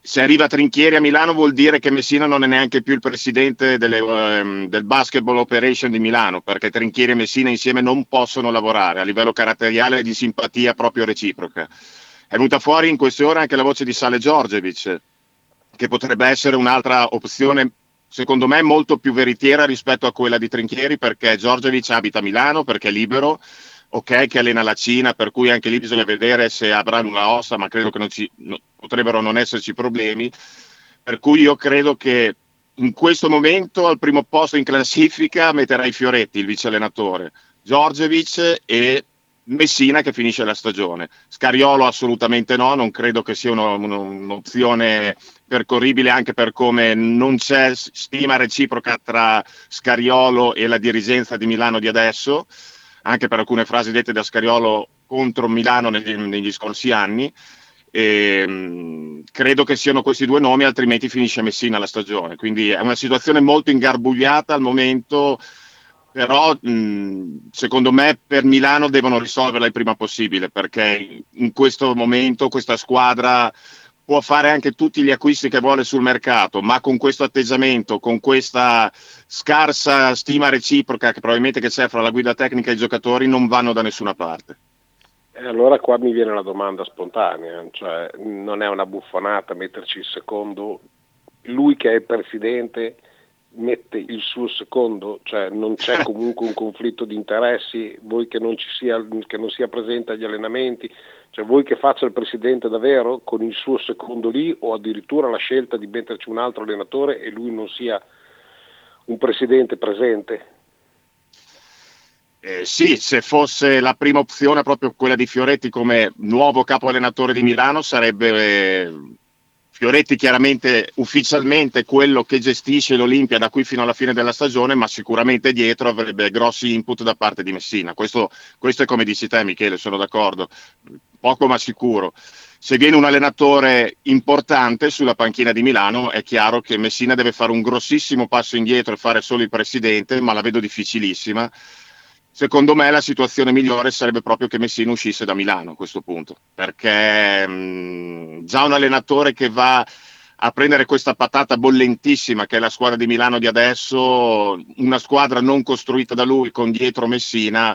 se arriva Trinchieri a Milano vuol dire che Messina non è neanche più il presidente delle, ehm, del Basketball Operation di Milano, perché Trinchieri e Messina insieme non possono lavorare a livello caratteriale e di simpatia proprio reciproca. È venuta fuori in queste ore anche la voce di Sale Giorgevic, che potrebbe essere un'altra opzione, secondo me, molto più veritiera rispetto a quella di Trinchieri, perché Giorgevic abita a Milano, perché è libero, ok, che allena la Cina, per cui anche lì bisogna vedere se avranno una ossa, ma credo che non ci, no- potrebbero non esserci problemi. Per cui io credo che in questo momento al primo posto in classifica metterai Fioretti, il vice allenatore, Giorgevic e Messina che finisce la stagione. Scariolo assolutamente no, non credo che sia uno- uno- un'opzione percorribile anche per come non c'è stima reciproca tra Scariolo e la dirigenza di Milano di adesso, anche per alcune frasi dette da Scariolo contro Milano negli, negli scorsi anni. E, mh, credo che siano questi due nomi, altrimenti finisce Messina la stagione. Quindi è una situazione molto ingarbugliata al momento, però secondo me per Milano devono risolverla il prima possibile, perché in questo momento questa squadra può fare anche tutti gli acquisti che vuole sul mercato, ma con questo atteggiamento, con questa scarsa stima reciproca che probabilmente che c'è fra la guida tecnica e i giocatori, non vanno da nessuna parte. E allora qua mi viene la domanda spontanea, cioè non è una buffonata metterci il secondo, lui che è il presidente mette il suo secondo, cioè non c'è comunque un conflitto di interessi, voi che non, ci sia, che non sia presente agli allenamenti, cioè voi che faccia il presidente davvero con il suo secondo lì o addirittura la scelta di metterci un altro allenatore e lui non sia un presidente presente. Eh, sì, se fosse la prima opzione proprio quella di Fioretti come nuovo capo allenatore di Milano sarebbe eh, Fioretti chiaramente ufficialmente quello che gestisce l'Olimpia da qui fino alla fine della stagione, ma sicuramente dietro avrebbe grossi input da parte di Messina. Questo, questo è come dici te Michele, sono d'accordo, poco ma sicuro. Se viene un allenatore importante sulla panchina di Milano, è chiaro che Messina deve fare un grossissimo passo indietro e fare solo il presidente, ma la vedo difficilissima secondo me la situazione migliore sarebbe proprio che Messina uscisse da Milano a questo punto, perché mh, già un allenatore che va a prendere questa patata bollentissima che è la squadra di Milano di adesso, una squadra non costruita da lui con dietro Messina,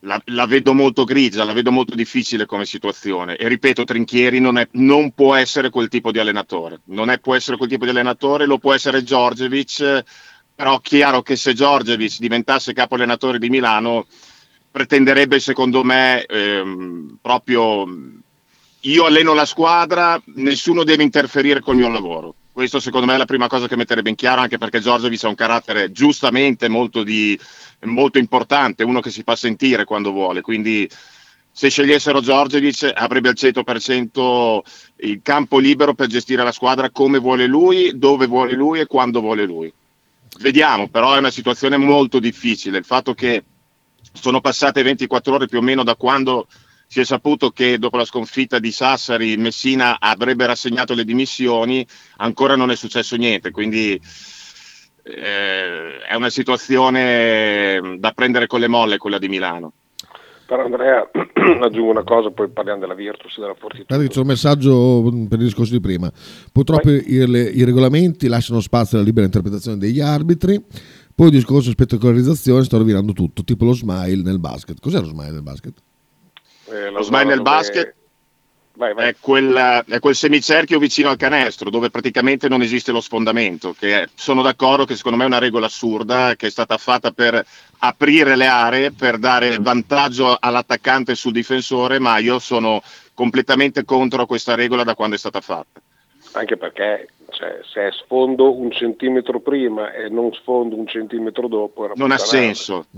la, la vedo molto grigia, la vedo molto difficile come situazione. E ripeto, Trinchieri non, è, non può essere quel tipo di allenatore, non è, può essere quel tipo di allenatore, lo può essere Giorgevic però chiaro che se Giorgevic diventasse capo allenatore di Milano pretenderebbe secondo me ehm, proprio io alleno la squadra, nessuno deve interferire col mio lavoro. Questo secondo me è la prima cosa che metterebbe in chiaro, anche perché Giorgevic ha un carattere giustamente molto, di, molto importante, uno che si fa sentire quando vuole. Quindi se scegliessero Giorgevic avrebbe al 100% il campo libero per gestire la squadra come vuole lui, dove vuole lui e quando vuole lui. Vediamo, però è una situazione molto difficile. Il fatto che sono passate 24 ore più o meno da quando si è saputo che dopo la sconfitta di Sassari Messina avrebbe rassegnato le dimissioni, ancora non è successo niente, quindi eh, è una situazione da prendere con le molle quella di Milano. Però Andrea, aggiungo una cosa, poi parliamo della Virtus, della Fortitudo. C'è un messaggio per il discorso di prima. Purtroppo i, i, regolamenti lasciano spazio alla libera interpretazione degli arbitri. Poi il discorso spettacolarizzazione sta rovinando tutto, tipo lo smile nel basket. Cos'è lo smile nel basket? Eh, lo smile nel basket Vai, vai. È, quel, è, quel, semicerchio vicino al canestro dove praticamente non esiste lo sfondamento. Che è, sono d'accordo che secondo me è una regola assurda che è stata fatta per aprire le aree, per dare vantaggio all'attaccante sul difensore, ma io sono completamente contro questa regola da quando è stata fatta. Anche perché cioè, se sfondo un centimetro prima e non sfondo un centimetro dopo non ha senso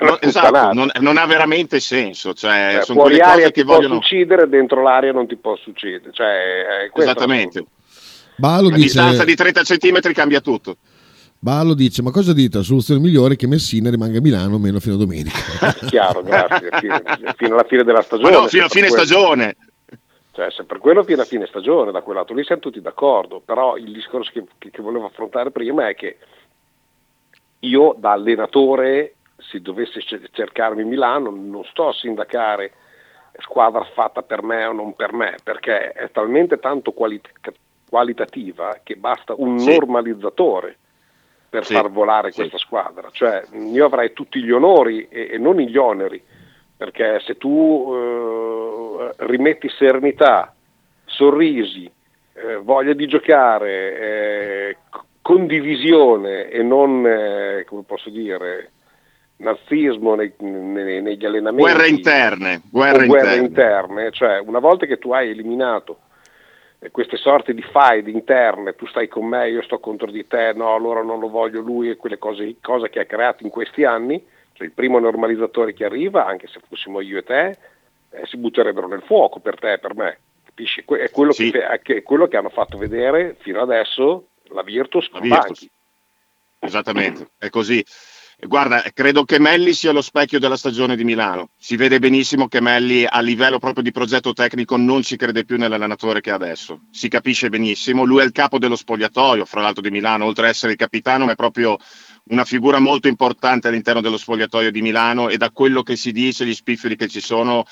no, esatto, non, non, ha veramente senso cioè, cioè, sono fuori aria ti vogliono... può succedere dentro l'aria non ti può succedere cioè, esattamente Balo a dice... distanza di 30 centimetri cambia tutto Ballo dice: Ma cosa dite? La soluzione migliore è che Messina rimanga a Milano meno fino a domenica. Chiaro, grazie. Fino, fino alla fine della stagione. Ma no, fino a fine questo. stagione. Cioè, se per quello fino a fine stagione, da quel lato lì siamo tutti d'accordo, però il discorso che, che, che volevo affrontare prima è che io da allenatore, se dovessi cercarmi Milano, non sto a sindacare squadra fatta per me o non per me, perché è talmente tanto qualit- qualitativa che basta un sì. normalizzatore per sì. far volare sì. questa squadra. Cioè, io avrei tutti gli onori e, e non gli oneri perché se tu eh, rimetti serenità, sorrisi, eh, voglia di giocare, eh, condivisione e non, eh, come posso dire, nazismo nei, nei, negli allenamenti. Guerre interne. Guerre, guerre interne. interne. Cioè una volta che tu hai eliminato eh, queste sorti di fight interne, tu stai con me, io sto contro di te, no, allora non lo voglio lui e quelle cose, cose che ha creato in questi anni, cioè il primo normalizzatore che arriva, anche se fossimo io e te, eh, si butterebbero nel fuoco per te e per me. Capisci? È quello, sì. che, è quello, che, hanno fatto vedere fino adesso la Virtus con la Virtus. Esattamente, è così. Guarda, credo che Melli sia lo specchio della stagione di Milano. Si vede benissimo che Melli a livello proprio di progetto tecnico non ci crede più nell'allenatore che ha adesso. Si capisce benissimo. Lui è il capo dello spogliatoio, fra l'altro di Milano, oltre ad essere il capitano, è proprio una figura molto importante all'interno dello spogliatoio di Milano e da quello che si dice, gli spifferi che ci sono,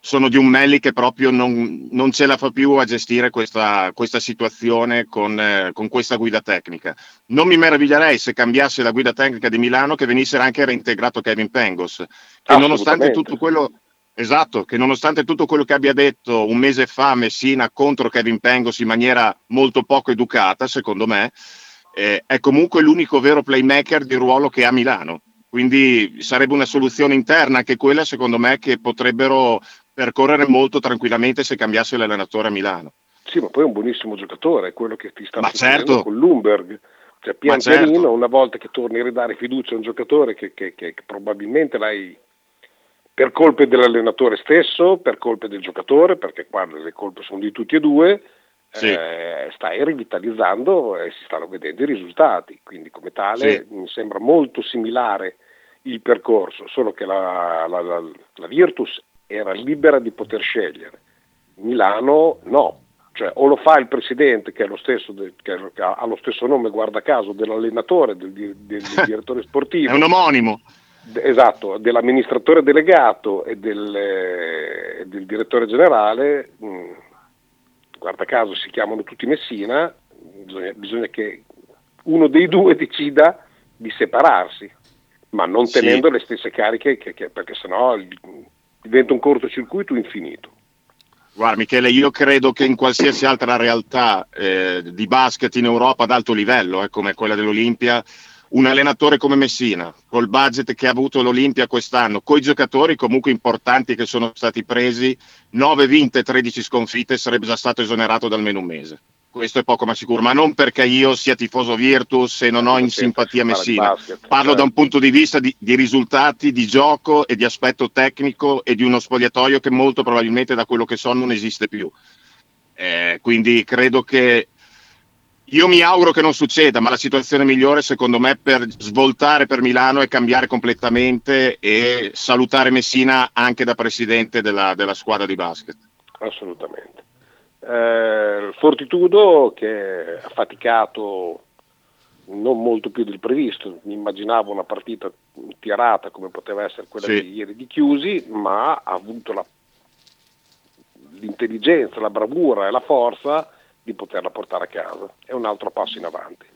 sono di un Melli che proprio non, non ce la fa più a gestire questa, questa situazione con, eh, con, questa guida tecnica. Non mi meraviglierei se cambiasse la guida tecnica di Milano che venisse anche reintegrato Kevin Pengos, che nonostante tutto quello... Esatto, che nonostante tutto quello che abbia detto un mese fa Messina contro Kevin Pengos in maniera molto poco educata, secondo me, eh, è comunque l'unico vero playmaker di ruolo che ha Milano. Quindi sarebbe una soluzione interna anche quella, secondo me, che potrebbero percorrere molto tranquillamente se cambiasse l'allenatore a Milano. Sì, ma poi è un buonissimo giocatore, è quello che ti sta facendo certo. con Lumberg. Cioè, pian pianino, certo. una volta che torni a ridare fiducia a un giocatore che, che, che, che probabilmente l'hai per colpe dell'allenatore stesso, per colpe del giocatore, perché qua le colpe sono di tutti e due, sì. eh, stai rivitalizzando e si stanno vedendo i risultati, quindi come tale sì. mi sembra molto similare il percorso, solo che la, la, la, la Virtus era libera di poter scegliere, Milano no, cioè o lo fa il presidente che, de, che, ha lo stesso nome, guarda caso, dell'allenatore, del, del, del direttore sportivo. È un omonimo. Esatto, dell'amministratore delegato e del, eh, del direttore generale, mh, mm, guarda caso si chiamano tutti Messina, bisogna, bisogna, che uno dei due decida di separarsi, ma non tenendo sì. le stesse cariche, che, che, perché sennò diventa un cortocircuito infinito. Guarda Michele, io credo che in qualsiasi altra realtà eh, di basket in Europa ad alto livello, eh, come quella dell'Olimpia, un allenatore come Messina, col budget che ha avuto l'Olimpia quest'anno, con i giocatori comunque importanti che sono stati presi, 9 vinte e 13 sconfitte, sarebbe già stato esonerato da almeno un mese. Questo è poco ma sicuro, ma non perché io sia tifoso Virtus e non ho in simpatia Messina. Parlo da un certo. punto di vista di, di risultati, di gioco e di aspetto tecnico e di uno spogliatoio che molto probabilmente da quello che so non esiste più. Eh, quindi credo che io mi auguro che non succeda, ma la situazione migliore secondo me per svoltare per Milano è cambiare completamente e salutare Messina anche da presidente della, della squadra di basket. Assolutamente. Eh, Fortitudo che ha faticato non molto più del previsto, mi immaginavo una partita tirata come poteva essere quella sì. di ieri di Chiusi, ma ha avuto la, l'intelligenza, la bravura e la forza di poterla portare a casa. È un altro passo in avanti.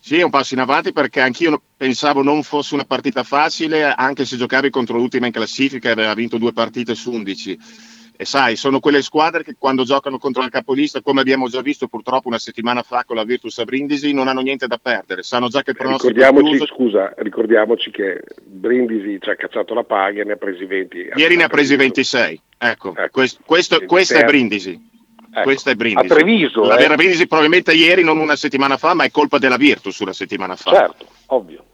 Sì, è un passo in avanti perché anch'io pensavo non fosse una partita facile, anche se giocavi contro l'ultima in classifica e aveva vinto due partite su 11. E sai, sono quelle squadre che quando giocano contro la capolista, come abbiamo già visto purtroppo una settimana fa con la Virtus a Brindisi, non hanno niente da perdere, sanno già che pronostico ricordiamoci, chiuso... Scusa, ricordiamoci che Brindisi ci ha cacciato la paga e ne ha presi 20. Ieri ne ha presi 26, ecco, ecco. Questo, questo, questa è Brindisi. Ecco, Questa è Brindisi. A Treviso. La vera eh. Brindisi probabilmente ieri, non una settimana fa, ma è colpa della Virtus una settimana fa. Certo, ovvio.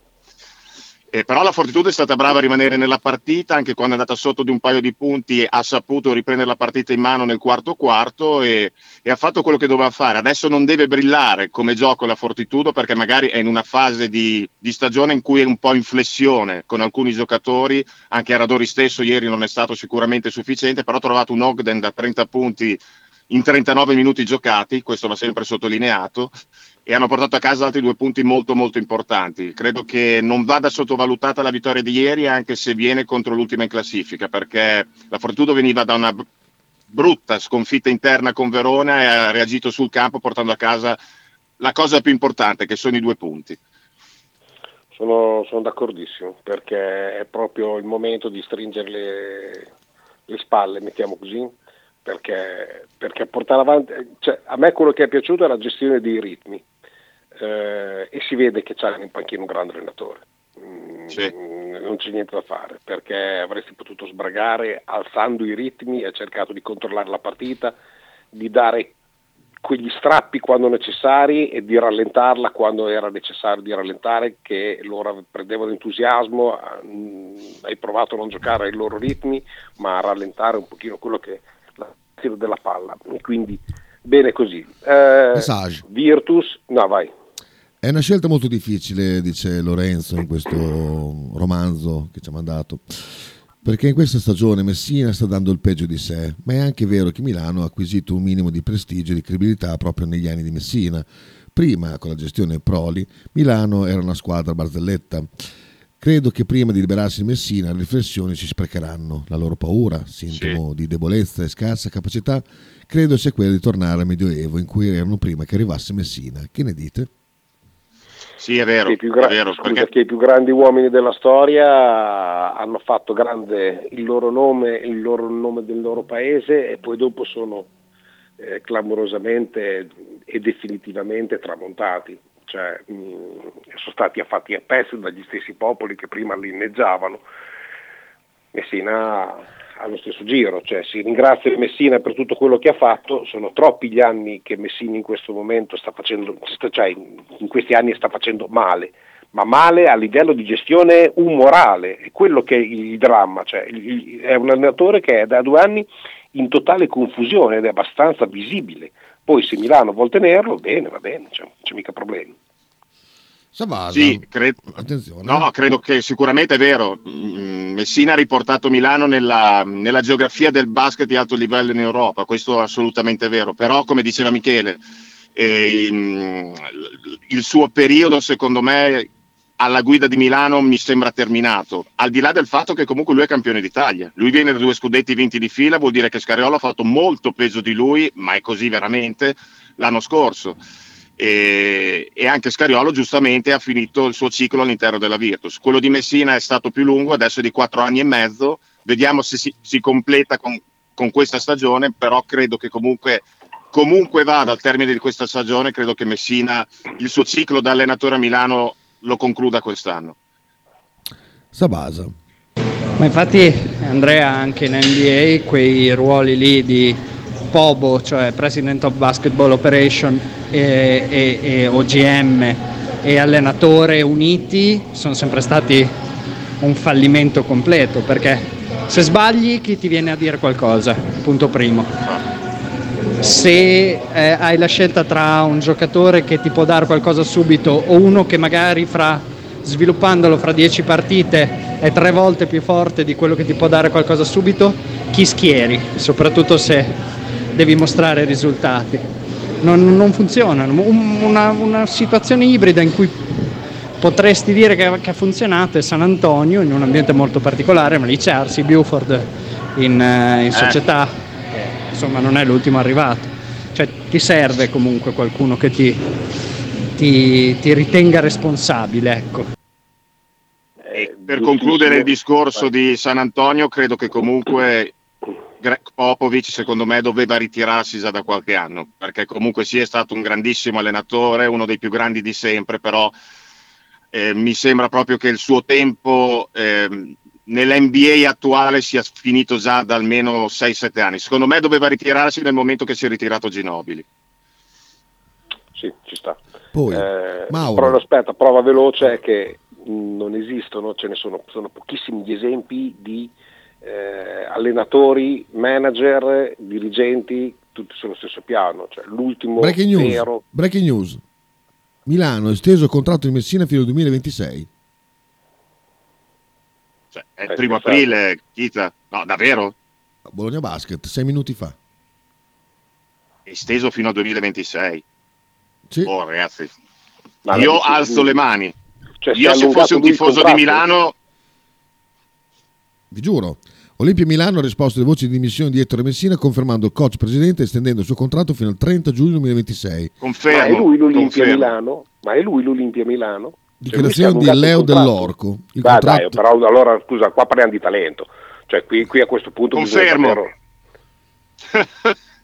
Eh, però la Fortitudo è stata brava a rimanere nella partita, anche quando è andata sotto di un paio di punti ha saputo riprendere la partita in mano nel quarto quarto e, e, ha fatto quello che doveva fare. Adesso non deve brillare come gioco la Fortitudo perché magari è in una fase di, di stagione in cui è un po' in flessione con alcuni giocatori, anche Aradori stesso ieri non è stato sicuramente sufficiente, però ha trovato un Ogden da 30 punti in 39 minuti giocati, questo va sempre sottolineato, e hanno portato a casa altri due punti molto molto importanti. Credo che non vada sottovalutata la vittoria di ieri, anche se viene contro l'ultima in classifica, perché la Fortuna veniva da una brutta sconfitta interna con Verona e ha reagito sul campo portando a casa la cosa più importante, che sono i due punti. Sono, sono d'accordissimo, perché è proprio il momento di stringere le, le spalle, mettiamo così, perché, perché portare avanti, cioè, a me quello che è piaciuto è la gestione dei ritmi eh, e si vede che c'è in panchina un grande allenatore. Mm, sì. Non c'è niente da fare perché avresti potuto sbragare alzando i ritmi, hai cercato di controllare la partita, di dare quegli strappi quando necessari e di rallentarla quando era necessario di rallentare, che loro prendevano entusiasmo, mm, hai provato a non giocare ai loro ritmi, ma a rallentare un pochino quello che tiro della palla. E quindi bene così. Eh, Virtus, no vai. È una scelta molto difficile, dice Lorenzo in questo romanzo che ci ha mandato, perché in questa stagione Messina sta dando il peggio di sé, ma è anche vero che Milano ha acquisito un minimo di prestigio e di credibilità proprio negli anni di Messina. Prima, con la gestione Proli, Milano era una squadra barzelletta Credo che prima di liberarsi di Messina le riflessioni si sprecheranno. La loro paura, sintomo sì. di debolezza e scarsa capacità, credo sia quella di tornare al Medioevo in cui erano prima che arrivasse Messina. Che ne dite? Sì, è vero. Gra- è vero scusa, perché... i più grandi uomini della storia hanno fatto grande il loro nome, il loro nome del loro paese e poi dopo sono eh, clamorosamente e definitivamente tramontati cioè, mh, sono stati affatti a pezzi dagli stessi popoli che prima li inneggiavano. Messina ha lo stesso giro, cioè si ringrazia Messina per tutto quello che ha fatto, sono troppi gli anni che Messina in questo momento sta facendo, cioè in questi anni sta facendo male, ma male a livello di gestione umorale, è quello che è il dramma, cioè, è un allenatore che è da due anni in totale confusione ed è abbastanza visibile. Poi se Milano vuol tenerlo, bene, va bene, cioè, non c'è mica problema. Sabasa, Sì, cre- attenzione. No, credo che sicuramente è vero. Mm, Messina ha riportato Milano nella, nella geografia del basket di alto livello in Europa, questo è assolutamente vero. Però, come diceva Michele, eh, il suo periodo, secondo me, alla guida di Milano mi sembra terminato. Al di là del fatto che comunque lui è campione d'Italia, lui viene da due scudetti vinti di fila, vuol dire che Scariolo ha fatto molto peso di lui, ma è così veramente l'anno scorso e, e anche Scariolo giustamente ha finito il suo ciclo all'interno della Virtus. Quello di Messina è stato più lungo, adesso è di quattro anni e mezzo, vediamo se si, si completa con, con, questa stagione, però credo che comunque, comunque vada al termine di questa stagione, credo che Messina il suo ciclo da allenatore a Milano lo concluda quest'anno. Sabasa. Ma infatti Andrea anche in NBA quei ruoli lì di POBO, cioè President of Basketball Operation e, e, e OGM e allenatore uniti sono sempre stati un fallimento completo perché se sbagli chi ti viene a dire qualcosa, punto primo. Se eh, hai la scelta tra un giocatore che ti può dare qualcosa subito o uno che magari fra sviluppandolo fra dieci partite è tre volte più forte di quello che ti può dare qualcosa subito, chi schieri, soprattutto se devi mostrare risultati. Non, non funzionano. Una, una, situazione ibrida in cui potresti dire che, che, ha funzionato è San Antonio in un ambiente molto particolare, ma lì c'è Arsi Buford in, eh, in eh. società, insomma non è l'ultimo arrivato. Cioè ti serve comunque qualcuno che ti, ti, ti ritenga responsabile, ecco. E per concludere il discorso di San Antonio, credo che comunque Popovic secondo me doveva ritirarsi già da qualche anno perché comunque sì è stato un grandissimo allenatore, uno dei più grandi di sempre, però eh, mi sembra proprio che il suo tempo eh, nell'NBA attuale sia finito già da almeno 6-7 anni. Secondo me doveva ritirarsi nel momento che si è ritirato Ginobili. Sì, ci sta. Poi, eh, però aspetta, prova veloce è che non esistono, ce ne sono, sono pochissimi gli esempi di eh, allenatori, manager, dirigenti, tutti sullo stesso piano. Cioè, l'ultimo breaking news, vero... breaking news. Milano ha esteso il contratto di Messina fino al 2026. È il eh, primo aprile, Chita. No, davvero? Bologna Basket, sei minuti fa. Esteso fino al 2026. Sì. Oh, ragazzi. Ma Io alzo le mani. Cioè, Io se fossi un tifoso di Milano vi giuro. Olimpia Milano ha risposto alle voci di dimissione di Ettore Messina confermando il coach presidente estendendo il suo contratto fino al 30 giugno 2026. Confermo. Ma è lui l'Olimpia confermo. Milano? Ma è lui l'Olimpia Milano? Dichiarazione cioè, di Leo Dell'Orco. Il dai, contratto... dai, però allora scusa, qua parliamo di talento. Cioè qui, qui a questo punto Confermo.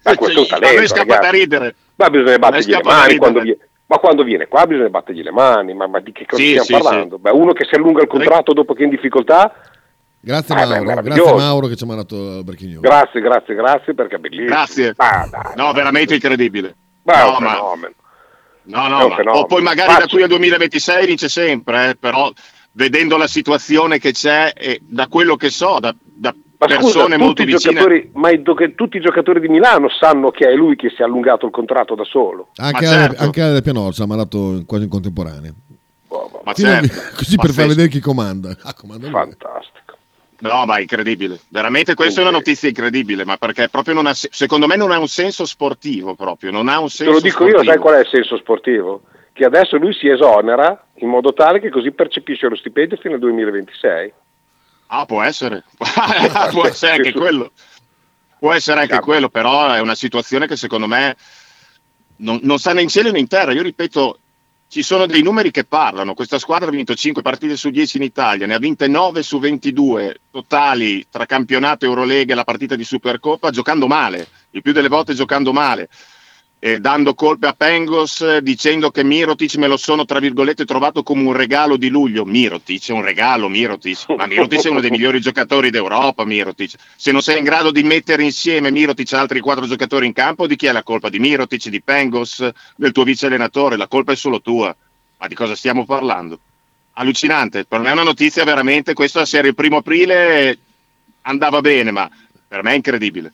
Ma questo è un talento. Ma scappa da ridere. Ma bisogna battergli le mani quando viene. Ma quando viene qua bisogna battergli le mani, ma, ma di che cosa sì, stiamo sì, parlando? Sì. Beh, uno che si allunga il contratto dopo che è in difficoltà Grazie ah, Mauro, beh, grazie Mauro che ci ha mandato il breaking news. Grazie, grazie, grazie perché è bellissimo. Grazie. Ah, dai, no, dai, veramente dai. incredibile. Beh, no, ma... No, no, ma... o poi magari Faccio. da qui al 2026 vince sempre, eh, però vedendo la situazione che c'è e da quello che so, da, da ma persone scusa, molto vicine. Ma i, tutti i giocatori di Milano sanno che è lui che si è allungato il contratto da solo. Anche, certo. anche Ale Pianozza mi ha dato quasi in contemporanea. Oh, ma certo. Così per far vedere chi comanda. Ah, comanda Fantastico. No, ma è incredibile. Veramente questa è una notizia incredibile, ma perché proprio non ha, secondo me non ha un senso sportivo proprio, non ha un senso Te lo dico sportivo. io, sai qual è il senso sportivo? Che adesso lui si esonera in modo tale che così percepisce lo stipendio fino al 2026. Ah, può essere. può essere anche quello. Può essere anche quello, però è una situazione che secondo me non, non sta né in cielo né in terra. Io ripeto, ci sono dei numeri che parlano. Questa squadra ha vinto 5 partite su 10 in Italia, ne ha vinte 9 su 22 totali tra campionato, Eurolega e la partita di Supercoppa, giocando male, il più delle volte giocando male eh, dando colpe a Pengos, eh, dicendo che Mirotic me lo sono, tra virgolette, trovato come un regalo di luglio. Mirotic è un regalo, Mirotic. Ma Mirotic è uno dei migliori giocatori d'Europa, Mirotic. Se non sei in grado di mettere insieme Mirotic e altri quattro giocatori in campo, di chi è la colpa? Di Mirotic, di Pengos, del tuo vice allenatore? La colpa è solo tua. Ma di cosa stiamo parlando? allucinante. Per me è una notizia veramente, questa serie il primo aprile andava bene, ma per me è incredibile.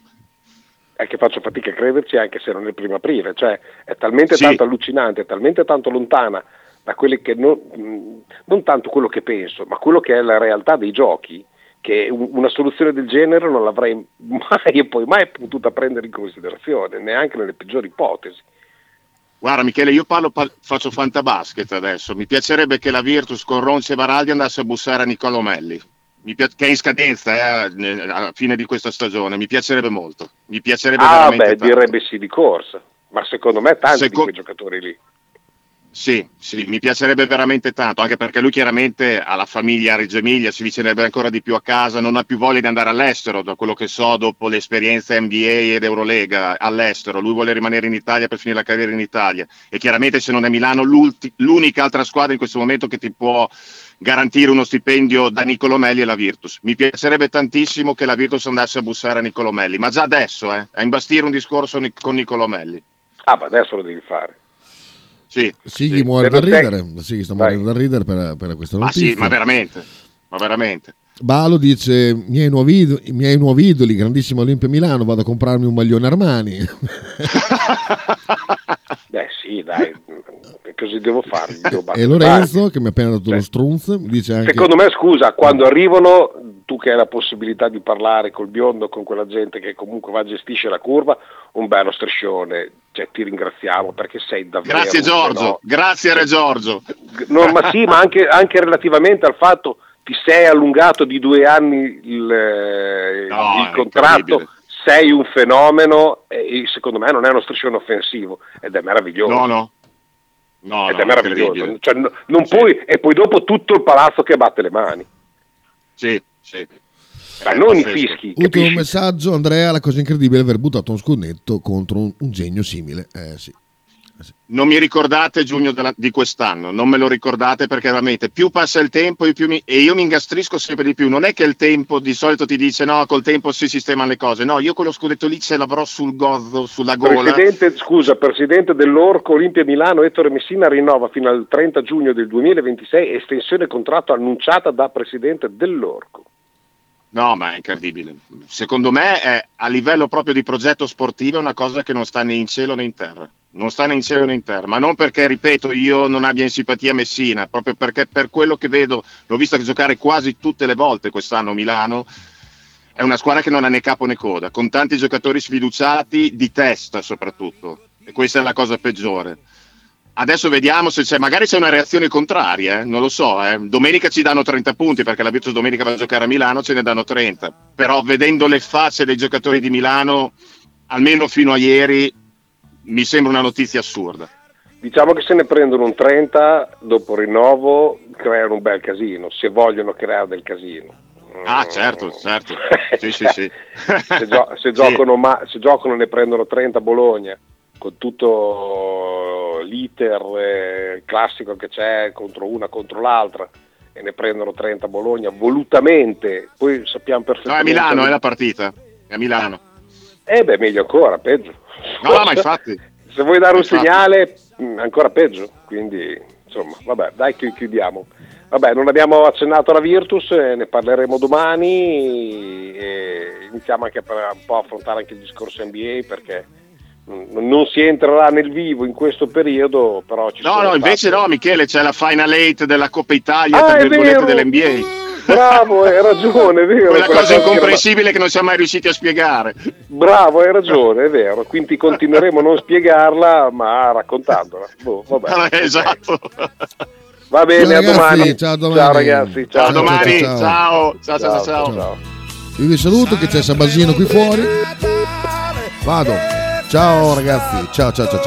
È che faccio fatica a crederci anche se non è il primo aprile, cioè è talmente Sì. tanto allucinante, è talmente tanto lontana da quelli che non, non tanto quello che penso, ma quello che è la realtà dei giochi, che un- una soluzione del genere non l'avrei mai e poi mai potuta prendere in considerazione, neanche nelle peggiori ipotesi. Guarda Michele, io parlo, pa- faccio fantabasket adesso, mi piacerebbe che la Virtus con Ronzi e Baraldi andasse a bussare a Niccolo Melli, Mi pia- che è in scadenza eh, alla fine di questa stagione, mi piacerebbe molto, mi piacerebbe Ah, beh, tanto. direbbe sì di corsa, ma secondo me tanti Seco- di quei giocatori lì. Sì, sì, mi piacerebbe veramente tanto, anche perché lui chiaramente ha la famiglia a Reggio Emilia, si avvicinerebbe ancora di più a casa, non ha più voglia di andare all'estero, da quello che so dopo l'esperienza NBA ed Eurolega all'estero, lui vuole rimanere in Italia per finire la carriera in Italia e chiaramente se non è Milano l'unica altra squadra in questo momento che ti può garantire uno stipendio da Nicolomelli è la Virtus. Mi piacerebbe tantissimo che la Virtus andasse a bussare a Nicolomelli, ma già adesso, eh, a imbastire un discorso con Nicolomelli. Ah, ma adesso lo devi fare. Sì, Sighi muore Per dal lo ridere, Sighi sta morendo dal ridere per, per questa Ma notizia. sì, ma veramente, ma veramente. Balo dice: miei nuovi, idoli, i miei nuovi idoli, grandissimo Olimpia Milano. Vado a comprarmi un maglione Armani. Beh sì, dai, così devo fare. devo e Lorenzo, che mi ha appena dato lo strunz, dice anche: Secondo me, scusa, quando arrivano, tu che hai la possibilità di parlare col biondo, con quella gente che comunque va a gestisce la curva, un bello striscione, cioè, ti ringraziamo perché sei davvero... Grazie Giorgio, fenomeno. grazie Re Giorgio. No, ma sì, ma anche, anche relativamente al fatto ti sei allungato di due anni il, eh, No, il contratto, incredibile. Sei un fenomeno e secondo me non è uno striscione offensivo ed è meraviglioso. No, no. No, ed no, è meraviglioso. Cioè, no- non puoi, e poi dopo tutto il palazzo che batte le mani. Sì, sì. Dai, non i fischi. Ultimo messaggio, Andrea, la cosa incredibile è aver buttato un sconnetto contro un, un genio simile. Eh sì. Non mi ricordate giugno della- di quest'anno, non me lo ricordate perché veramente più passa il tempo e, mi- e io mi ingastrisco sempre di più. Non è che il tempo di solito ti dice no, col tempo si sistemano le cose. No, io quello scudetto lì ce l'avrò sul gozzo, sulla gola. Presidente, scusa, presidente dell'Orco Olimpia Milano, Ettore Messina rinnova fino al 30 giugno del 2026 estensione contratto annunciata da presidente dell'Orco. No, ma è incredibile. Secondo me è a livello proprio di progetto sportivo è una cosa che non sta né in cielo né in terra. Non sta né in cielo né in terra, ma non perché, ripeto, io non abbia in simpatia Messina, proprio perché per quello che vedo, l'ho vista giocare quasi tutte le volte quest'anno Milano, è una squadra che non ha né capo né coda, con tanti giocatori sfiduciati di testa soprattutto, e questa è la cosa peggiore. Adesso vediamo se c'è, magari c'è una reazione contraria, eh, non lo so. eh. Domenica ci danno 30 punti perché la Virtus domenica va a giocare a Milano, ce ne danno 30. Però vedendo le facce dei giocatori di Milano, almeno fino a ieri, mi sembra una notizia assurda. Diciamo che se ne prendono un 30 dopo rinnovo, creano un bel casino, se vogliono creare del casino. Ah, certo, certo. Sì, sì, sì. se, gio- se giocano, ma- se giocano ne prendono 30 a Bologna, con tutto l'iter eh, classico che c'è contro una contro l'altra, e ne prendono 30 a Bologna volutamente, poi sappiamo No, è a perfettamente... Milano, è la partita. È a Milano. Eh beh, meglio ancora, peggio. No, ma infatti. Se vuoi dare un Infatti. segnale, mh, ancora peggio. Quindi, insomma, vabbè, dai chiudiamo. Vabbè, non abbiamo accennato alla Virtus, eh, ne parleremo domani e iniziamo anche per un po' affrontare anche il discorso NBA perché non si entrerà nel vivo in questo periodo, però ci No, no, invece state- no, Michele, c'è la Final 8 della Coppa Italia, Ah, tra virgolette, dell'NBA. Bravo, hai ragione, è vero. Quella cosa che era- incomprensibile che non siamo mai riusciti a spiegare. Bravo, hai ragione, è vero. Quindi continueremo a non spiegarla, ma raccontandola. Boh, vabbè. Ah, esatto. Va bene, Ciao, a ragazzi, domani. ciao, domani. Ciao ragazzi, ciao. A domani, ciao, ciao, ciao. ciao, ciao, ciao. ciao. Io vi saluto che c'è Sabasino qui fuori. Vado. Ciao ragazzi. Ciao ciao ciao. ciao.